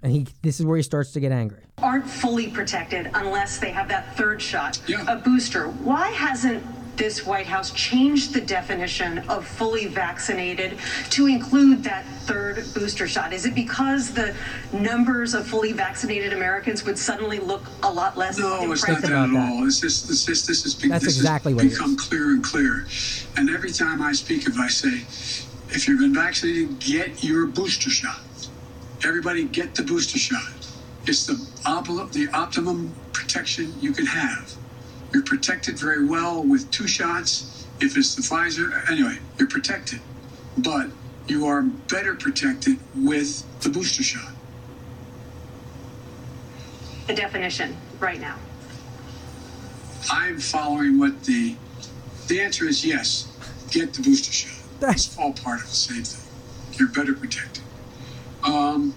And he this is where he starts to get angry. aren't fully protected unless they have that third shot, Yeah. a booster. Why hasn't this White House changed the definition of fully vaccinated to include that third booster shot? Is it because the numbers of fully vaccinated Americans would suddenly look a lot less No, it's not that at about that. all. It's just, it's just this has be, That's this exactly has what it become clear and clear. And every time I speak of, it, I say, if you've been vaccinated, get your booster shot. Everybody get the booster shot. It's the op- the optimum protection you can have. You're protected very well with two shots. If it's the Pfizer, anyway, you're protected. But you are better protected with the booster shot. The definition right now. I'm following what the the answer is yes. Get the booster shot. That's all part of the same thing. You're better protected. Um,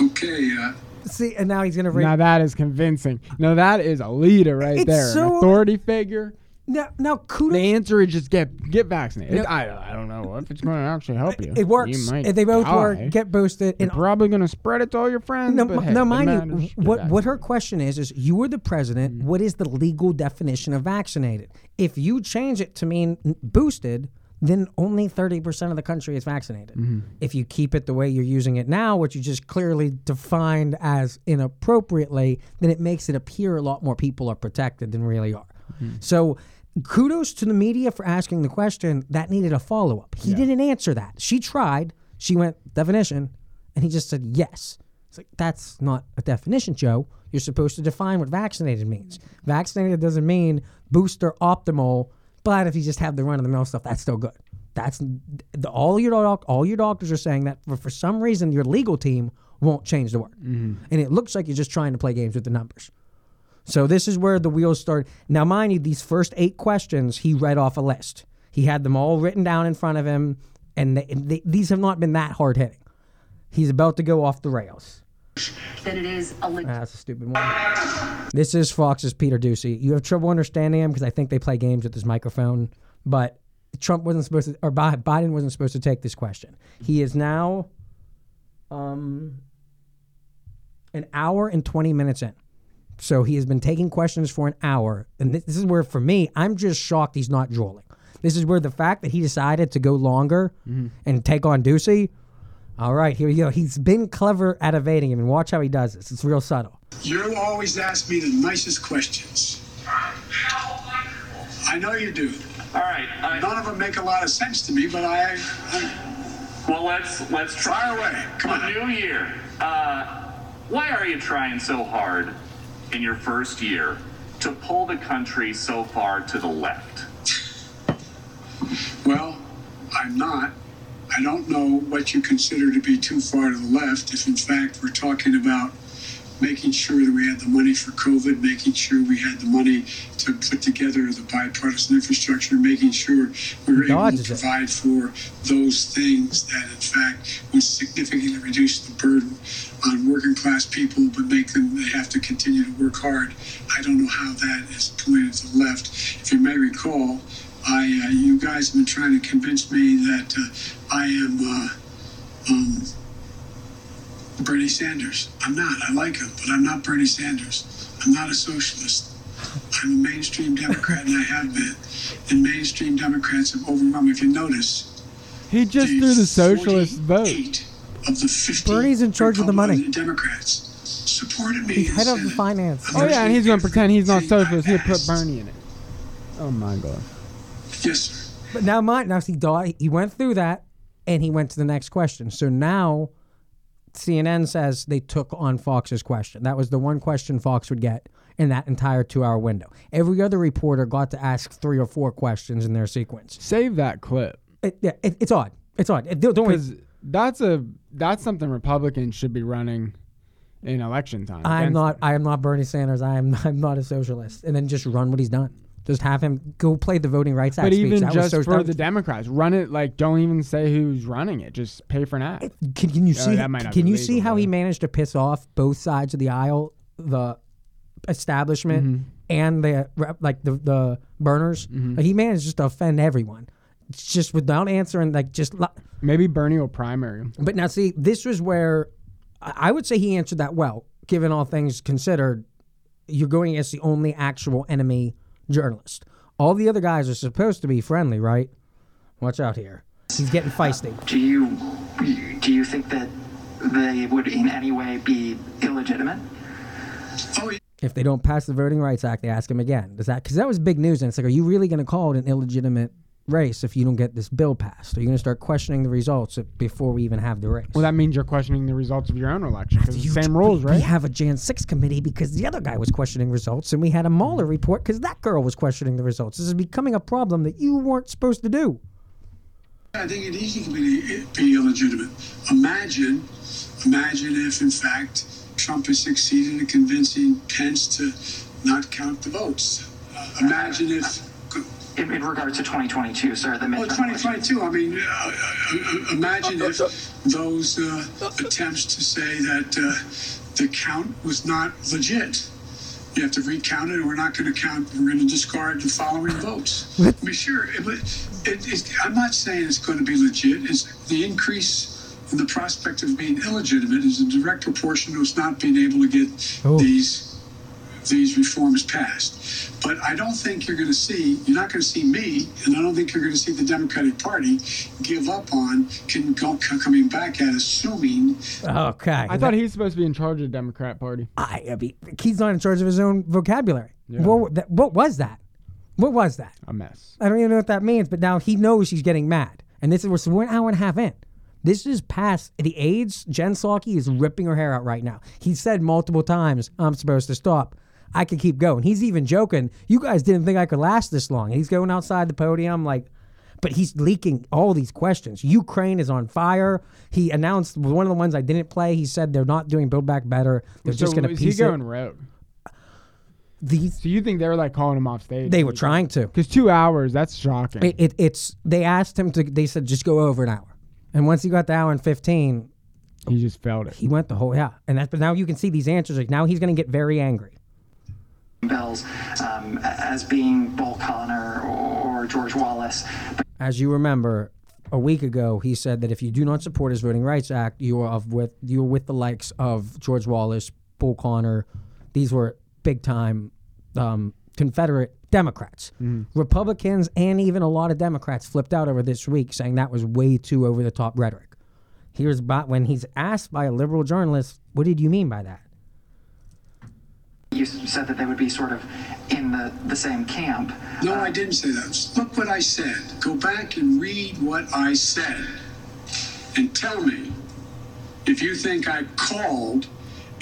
okay. Uh, See, and now he's gonna bring Now that is convincing. Now that is a leader right It's there. so- An authority figure. now now kudos. The answer is just get get vaccinated. No. I, I don't know if it's going to actually help you. it works. You might If they both die. work. Get boosted. You're And probably going to spread it to all your friends. No, but hey, no, it mind you, what what her question is is you are the president. Mm-hmm. What is the legal definition of vaccinated? If you change it to mean boosted, then only 30% of the country is vaccinated. Mm-hmm. If you keep it the way you're using it now, which you just clearly defined as inappropriately, then it makes it appear a lot more people are protected than really are. Mm-hmm. So kudos to the media for asking the question that needed a follow up. He didn't answer that. She tried. She went definition, and he just said yes. It's like that's not a definition, Joe. You're supposed to define what vaccinated means. Vaccinated doesn't mean booster optimal, but if you just have the run of the mill stuff, that's still good. That's the, all your doc, all your doctors are saying that for, for some reason your legal team won't change the word, mm-hmm. and it looks like you're just trying to play games with the numbers. So this is where the wheels start. Now, mind you, these first eight questions he read off a list. He had them all written down in front of him, and they, they, these have not been that hard hitting. He's about to go off the rails. That it is a Ah, that's a stupid one. This is Fox's Peter Doocy. You have trouble understanding him because I think they play games with his microphone, but Trump wasn't supposed to, or Biden wasn't supposed to take this question. He is now um, an hour and 20 minutes in. So he has been taking questions for an hour. And this, this is where, for me, I'm just shocked he's not drooling. This is where the fact that he decided to go longer and take on Doocy. All right, here we go. He's been clever at evading him, and watch how he does this. It's real subtle. You always ask me the nicest questions. I know you do. All right. I, None of them make a lot of sense to me, but I. I well, let's let's try Fire away. Come a new year. Uh, why are you trying so hard in your first year to pull the country so far to the left? well, I'm not. I don't know what you consider to be too far to the left. If in fact we're talking about making sure that we had the money for COVID, making sure we had the money to put together the bipartisan infrastructure, making sure we were able to provide for those things that in fact would significantly reduce the burden on working class people, but make them they have to continue to work hard. I don't know how that is pointed to the left. If you may recall, I uh, you guys have been trying to convince me that uh, I am uh, um, Bernie Sanders. I'm not. I like him, but I'm not Bernie Sanders. I'm not a socialist. I'm a mainstream Democrat, and I have been. And mainstream Democrats have overwhelmed. If you notice, He just threw the socialist vote. of the 50 Bernie's in charge of the money. Democrats supported me. He's head of the Senate. finance. Oh yeah, and he's gonna pretend he's not socialist. He'll put Bernie in it. Oh my god. Yes, sir. But now, mine now see, Daw- he went through that, and he went to the next question. So now, CNN says they took on Fox's question. That was the one question Fox would get in that entire two-hour window. Every other reporter got to ask three or four questions in their sequence. Save that clip. It, yeah, it, it's odd. It's odd. It- don't worry. Because that's a that's something Republicans should be running in election time. I'm against not. I am not Bernie Sanders. I am. I'm not a socialist. And then just run what he's done. Just have him go play the Voting Rights Act But speech. even That was just so- for that- the Democrats, run it like don't even say who's running it. Just pay for an ad. Can, can you Oh, see? not can you legal, see how though. he managed to piss off both sides of the aisle, the establishment Mm-hmm. and the like the the burners? Like, he managed just to offend everyone, It's just without answering. Like just. li- Maybe Bernie will primary. But now, see, this was where I I would say he answered that well, given all things considered. You're going against the only actual enemy journalist. All the other guys are supposed to be friendly, right? Watch out here. He's getting feisty. Do you do you think that they would in any way be illegitimate? If they don't pass the Voting Rights Act, they ask him again. Does that because that was big news? And it's like, are you really going to call it an illegitimate race if you don't get this bill passed? Are you going to start questioning the results before we even have the race? Well, that means you're questioning the results of your own election because the same rules, right? We right? have a Jan 6 committee because the other guy was questioning results, and we had a Mueller report because that girl was questioning the results. This is becoming a problem that you weren't supposed to do. I think it easily can be, be illegitimate. Imagine, imagine if in fact Trump has succeeded in convincing Pence to not count the votes. Uh, imagine if. In, in regards to 2022, sir, the Oh, midterm 2022. I mean, uh, uh, uh, imagine if those uh, attempts to say that uh, the count was not legit. You have to recount it, and we're not going to count. We're going to discard the following votes. I mean, sure. It, it, it, I'm not saying it's going to be legit. It's the increase in the prospect of being illegitimate is a direct proportion to us not being able to get these these reforms passed. But I don't think you're going to see, you're not going to see me, and I don't think you're going to see the Democratic Party give up on can go, coming back at assuming. Okay. I thought he's supposed to be in charge of the Democrat Party. I, I mean, he's not in charge of his own vocabulary. What, that, what was that? What was that? A mess. I don't even know what that means, but now he knows he's getting mad. And this is we're, so we're an hour and a half in. This is past the age. Jen Psaki is ripping her hair out right now. He said multiple times, I'm supposed to stop. I could keep going. He's even joking. You guys didn't think I could last this long. He's going outside the podium like, but he's leaking all these questions. Ukraine is on fire. He announced one of the ones I didn't play. He said they're not doing Build Back Better. They're So just going to is he going it. rogue? These So you think they were like calling him off stage? they were trying to. Because two hours, that's shocking. It, it, it's they asked him to. They said just go over an hour, and once he got the hour and fifteen, he just felt it. He went the whole yeah, and that's but now you can see these answers. Like now he's going to get very angry. Bells um, as being Bull Connor or George Wallace. As you remember, a week ago he said that if you do not support his Voting Rights Act, you are of with you are with the likes of George Wallace, Bull Connor. These were big time um, Confederate Democrats. Republicans and even a lot of Democrats flipped out over this week, saying that was way too over the top rhetoric. Here's about when he's asked by a liberal journalist, "What did you mean by that?" You said that they would be sort of in the, the same camp. No, uh, I didn't say that. Look what I said. Go back and read what I said and tell me if you think I called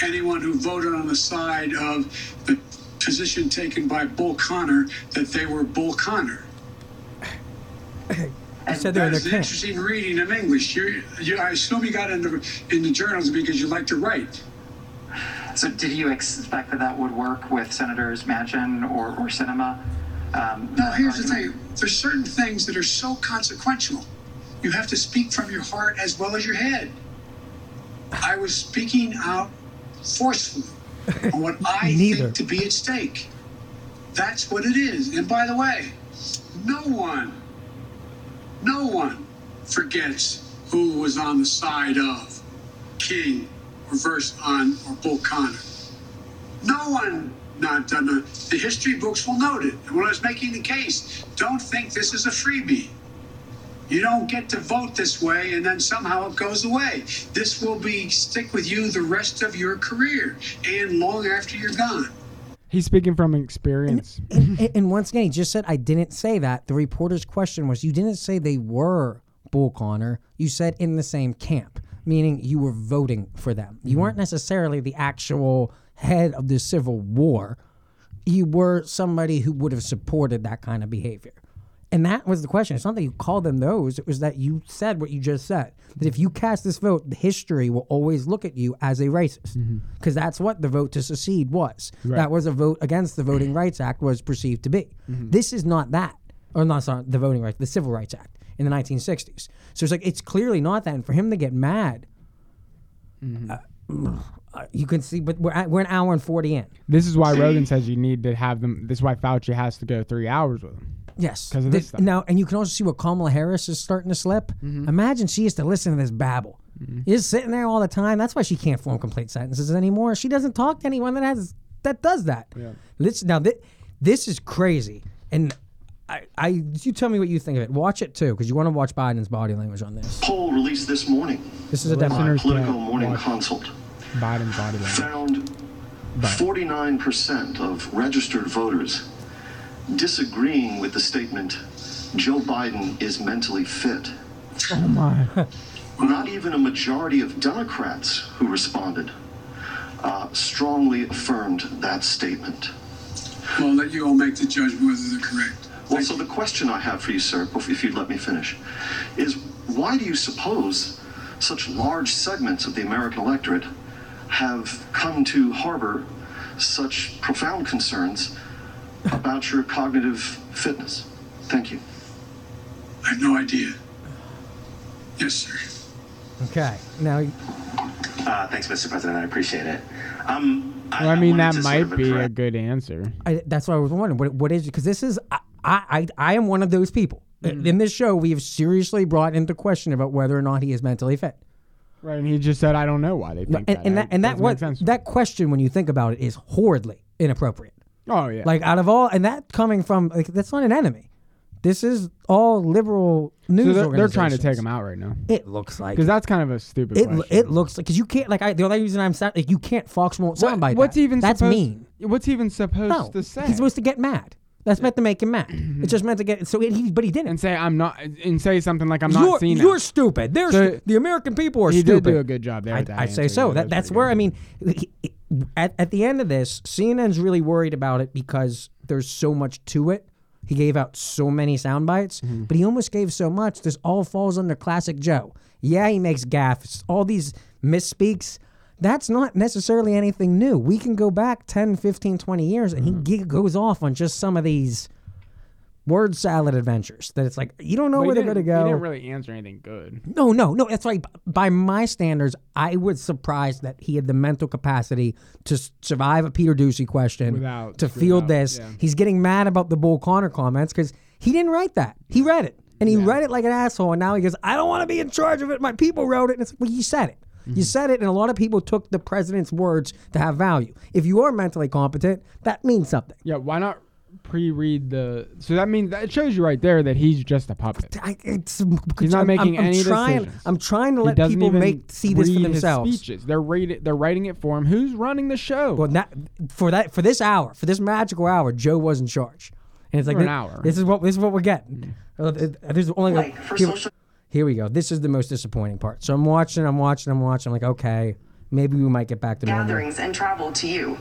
anyone who voted on the side of the position taken by Bull Connor that they were Bull Connor. I said they're in That's their interesting reading of English. You, you, I assume you got into into journalism because you like to write. So did you expect that that would work with Senators Manchin or, or Sinema? Um, No, here's the thing. There's certain things that are so consequential. You have to speak from your heart as well as your head. I was speaking out forcefully on what I Neither. think to be at stake. That's what it is. And by the way, no one, no one forgets who was on the side of King or verse on or Bull Connor. No one not done it. The history books will note it. And when I was making the case, don't think this is a freebie. You don't get to vote this way and then somehow it goes away. This will be stick with you the rest of your career and long after you're gone. He's speaking from experience. and, and- and once again, he just said, I didn't say that. The reporter's question was, You didn't say they were Bull Connor. You said in the same camp, meaning you were voting for them. You mm-hmm. weren't necessarily the actual head of the Civil War. You were somebody who would have supported that kind of behavior. And that was the question. It's not that you called them those, it was that you said what you just said. That if you cast this vote, history will always look at you as a racist. Mm-hmm. Because that's what the vote to secede was. Right. That was a vote against the Voting Rights Act was perceived to be. Mm-hmm. This is not that. Or not sorry, the Voting Rights, the Civil Rights Act in the 1960s. So it's like it's clearly not that. And for him to get mad, uh, uh, you can see, but we're, at, we're an hour and 40 in. This is why Rogan says you need to have them. This is why Fauci has to go three hours with him. Yes. 'Cause of This- this stuff. now, and you can also see what Kamala Harris is starting to slip. Mm-hmm. Imagine she has to listen to this babble. Is sitting there all the time. That's why she can't form complete sentences anymore. She doesn't talk to anyone that has that does that. Yeah. This now thi- this is crazy, and I, I you tell me what you think of it. Watch it too, because you want to watch Biden's body language on this. Poll released this morning. This is a My Politico morning consult Biden's body language. found 49% of registered voters disagreeing with the statement Joe Biden is mentally fit. Oh my. Not even a majority of Democrats who responded uh, strongly affirmed that statement. I'll let you all make the judgment whether they're correct. Well, so the question I have for you, sir, if if you'd let me finish, is why do you suppose such large segments of the American electorate have come to harbor such profound concerns about your cognitive fitness? Thank you. I have no idea. Yes, sir. Okay. Now, Uh, thanks, Mr. President. I appreciate it. Um, I, Well, I mean, wanted that might sort of be a good answer. I, that's why I was wondering what what is because this is I, I I am one of those people. Mm-hmm. In this show, we have seriously brought into question about whether or not he is mentally fit. Right, and he just said, "I don't know why they think and, that." and that and that what that question when you think about it is horridly inappropriate. Oh yeah. Like out of all, and that coming from like that's not an enemy. This is all liberal news. So they're, they're trying to take him out right now. It looks like because that's kind of a stupid. it. question. It looks like because you can't like I, the only reason I'm sad like you can't Fox won't What- soundbite. what's that. even that's supposed, mean. What's even supposed No, to say? he's supposed to get mad. That's meant to make him mad. it's just meant to get so he, but he didn't. and say I'm not and say something like I'm you're, not seeing You're stupid. They're So- stu- the American people are He stupid. did do a good job there. I, I'd say so. Yeah, that that's where I mean, he- he- at at the end of this, CNN's really worried about it because there's so much to it. He gave out so many sound bites, Mm-hmm. but he almost gave so much. This all falls under classic Joe. Yeah, he makes gaffes. All these misspeaks. That's not necessarily anything new. We can go back 10, 15, 20 years and Mm-hmm. he goes off on just some of these word salad adventures that it's like you don't know But where they're going to go. He didn't really answer anything good. No, no, no. That's like by my standards, I was surprised that he had the mental capacity to survive a Peter Doocy question, Without to field up, this. yeah. He's getting mad about the Bull Connor comments because he didn't write that. He read it, and he read it like an asshole. And now he goes, "I don't want to be in charge of it. My people wrote it." And it's like, well, you said it. Mm-hmm. You said it, and a lot of people took the president's words to have value. If you are mentally competent, that means something. Yeah, why not pre-read the? So that means that shows you right there that he's just a puppet. I, it's, He's not I'm- making I'm, I'm any trying, decisions. I'm trying to let people make see this for read his themselves. speeches. They're rated, They're writing it for him. Who's running the show? Well, that for that for this hour, for this magical hour, Joe was in charge, and it's like For an thi- hour. This is what this is what we're getting. Uh, There's only Like, for here, social- here we go. This is the most disappointing part. So I'm watching, I'm watching, I'm watching. I'm like, okay, maybe we might get back to normal. gatherings and travel to you.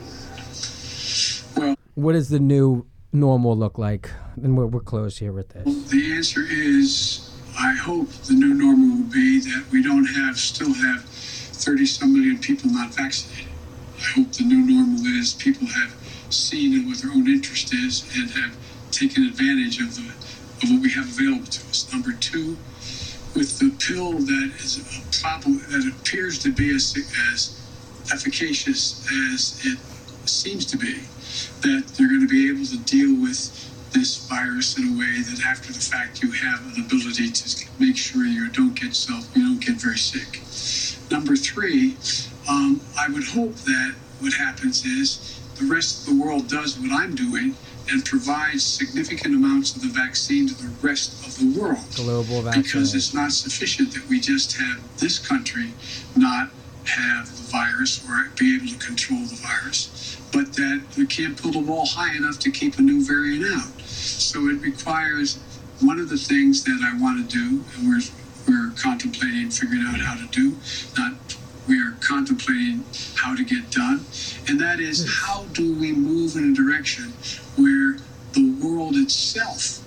Well, what does the new normal look like? And we're, we're close here with this. The answer is I hope the new normal will be that we don't have still have 30 some million people not vaccinated. I hope the new normal is people have seen what their own interest is and have taken advantage of the of what we have available to us. Number two, with the pill that is a problem that appears to be as, as efficacious as it seems to be, that they're going to be able to deal with this virus in a way that after the fact you have an ability to make sure you don't get self you don't get very sick. Number three, um, I would hope that what happens is the rest of the world does what I'm doing and provides significant amounts of the vaccine to the rest of the world Global because it's not sufficient that we just have this country not have the virus or be able to control the virus, but that we can't pull the wall high enough to keep a new variant out. So it requires one of the things that I want to do, and we're we're contemplating figuring out how to do, not we are contemplating how to get done, and that is hmm. how do we move in a direction where the world itself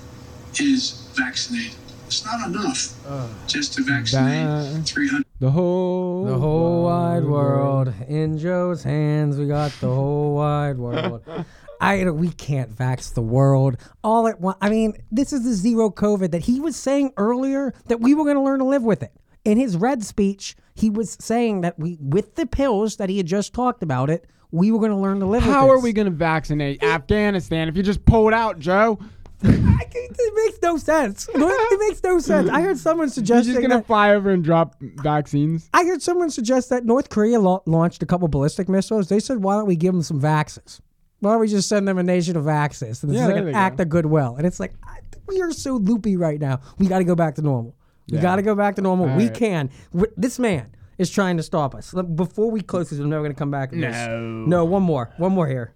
is vaccinated. It's not enough ah. just to vaccinate That- 300. The whole The whole wide world in Joe's hands. We got the whole wide world. I we can't vax the world all at once. I mean, this is the zero COVID that he was saying earlier that we were going to learn to live with it. In his red speech, he was saying that we, with the pills that he had just talked about it, we were going to learn to live with How are we going to vaccinate Afghanistan if you just pull it out, Joe? It makes no sense. It makes no sense. I heard someone You're suggest just going to fly over and drop vaccines? I heard someone suggest that North Korea la- launched a couple ballistic missiles. They said, why don't we give them some vaxes? Why don't we just send them a nation of vaxes? And it's Yeah, like an act go. of goodwill. And it's like, I- we are so loopy right now. We got to go back to normal. We Yeah. got to go back to normal. All we right. can. W- This man is trying to stop us. Before we close this, I'm never going to come back. to this. No. No, one more. One more here.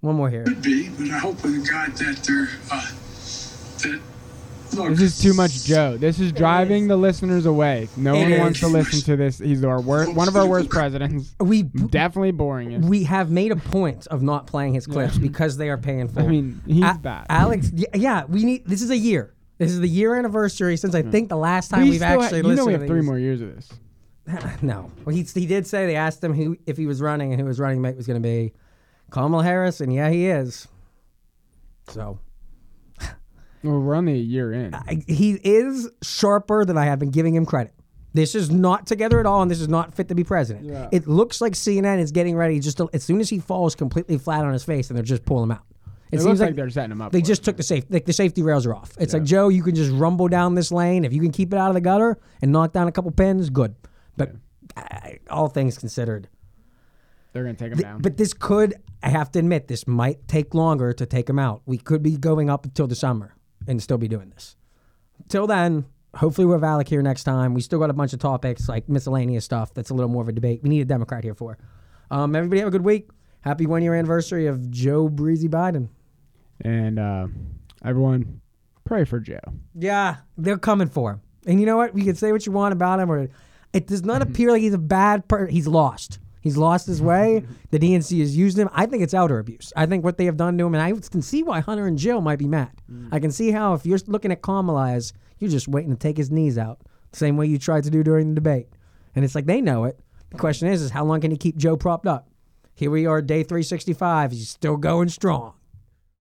One more here. Could be, but I hope with God that they're uh, that look. This is too much Joe. This is driving the listeners away. No It one wants to listen to this. He's our worst, one of our worst presidents. We Definitely boring. us. we have made a point of not playing his clips because they are paying for. I mean, he's A- bad. Alex, yeah, we need. This is a year. This is the year anniversary since I hmm. think the last time We we've still ha- actually you know listened. we to have three these. more years of this. no, well, he he did say they asked him who if he was running and who his running mate was going to be, Kamala Harris, and yeah, he is. So Well, we're only a year in. I, he is sharper than I have been giving him credit. This is not together at all, and this is not fit to be president. Yeah. It looks like CNN is getting ready just to, as soon as he falls completely flat on his face, and they're just pulling him out. It, seems like, they're setting him up. They just it. took the safe. Like the safety rails are off. It's like Joe, you can just rumble down this lane if you can keep it out of the gutter and knock down a couple pins. Good, but I, all things considered, They're gonna take him Th- down. But this could, I have to admit, this might take longer to take him out. We could be going up until the summer and still be doing this. Till then, hopefully we'll have Alec here next time. We still got a bunch of topics like miscellaneous stuff that's a little more of a debate. We need a Democrat here for. Um, everybody have a good week. Happy one year anniversary of Joe Breezy Biden. And uh, everyone, pray for Joe. Yeah, they're coming for him. And you know what? You can say what you want about him, or it does not appear like he's a bad person. He's lost. He's lost his way. The DNC has used him. I think it's elder abuse. I think what they have done to him, and I can see why Hunter and Jill might be mad. I can see how if you're looking at Kamala as you're just waiting to take his knees out, the same way you tried to do during the debate. And it's like they know it. The question is, is how long can he keep Joe propped up? Here we are, day 365. He's still going strong.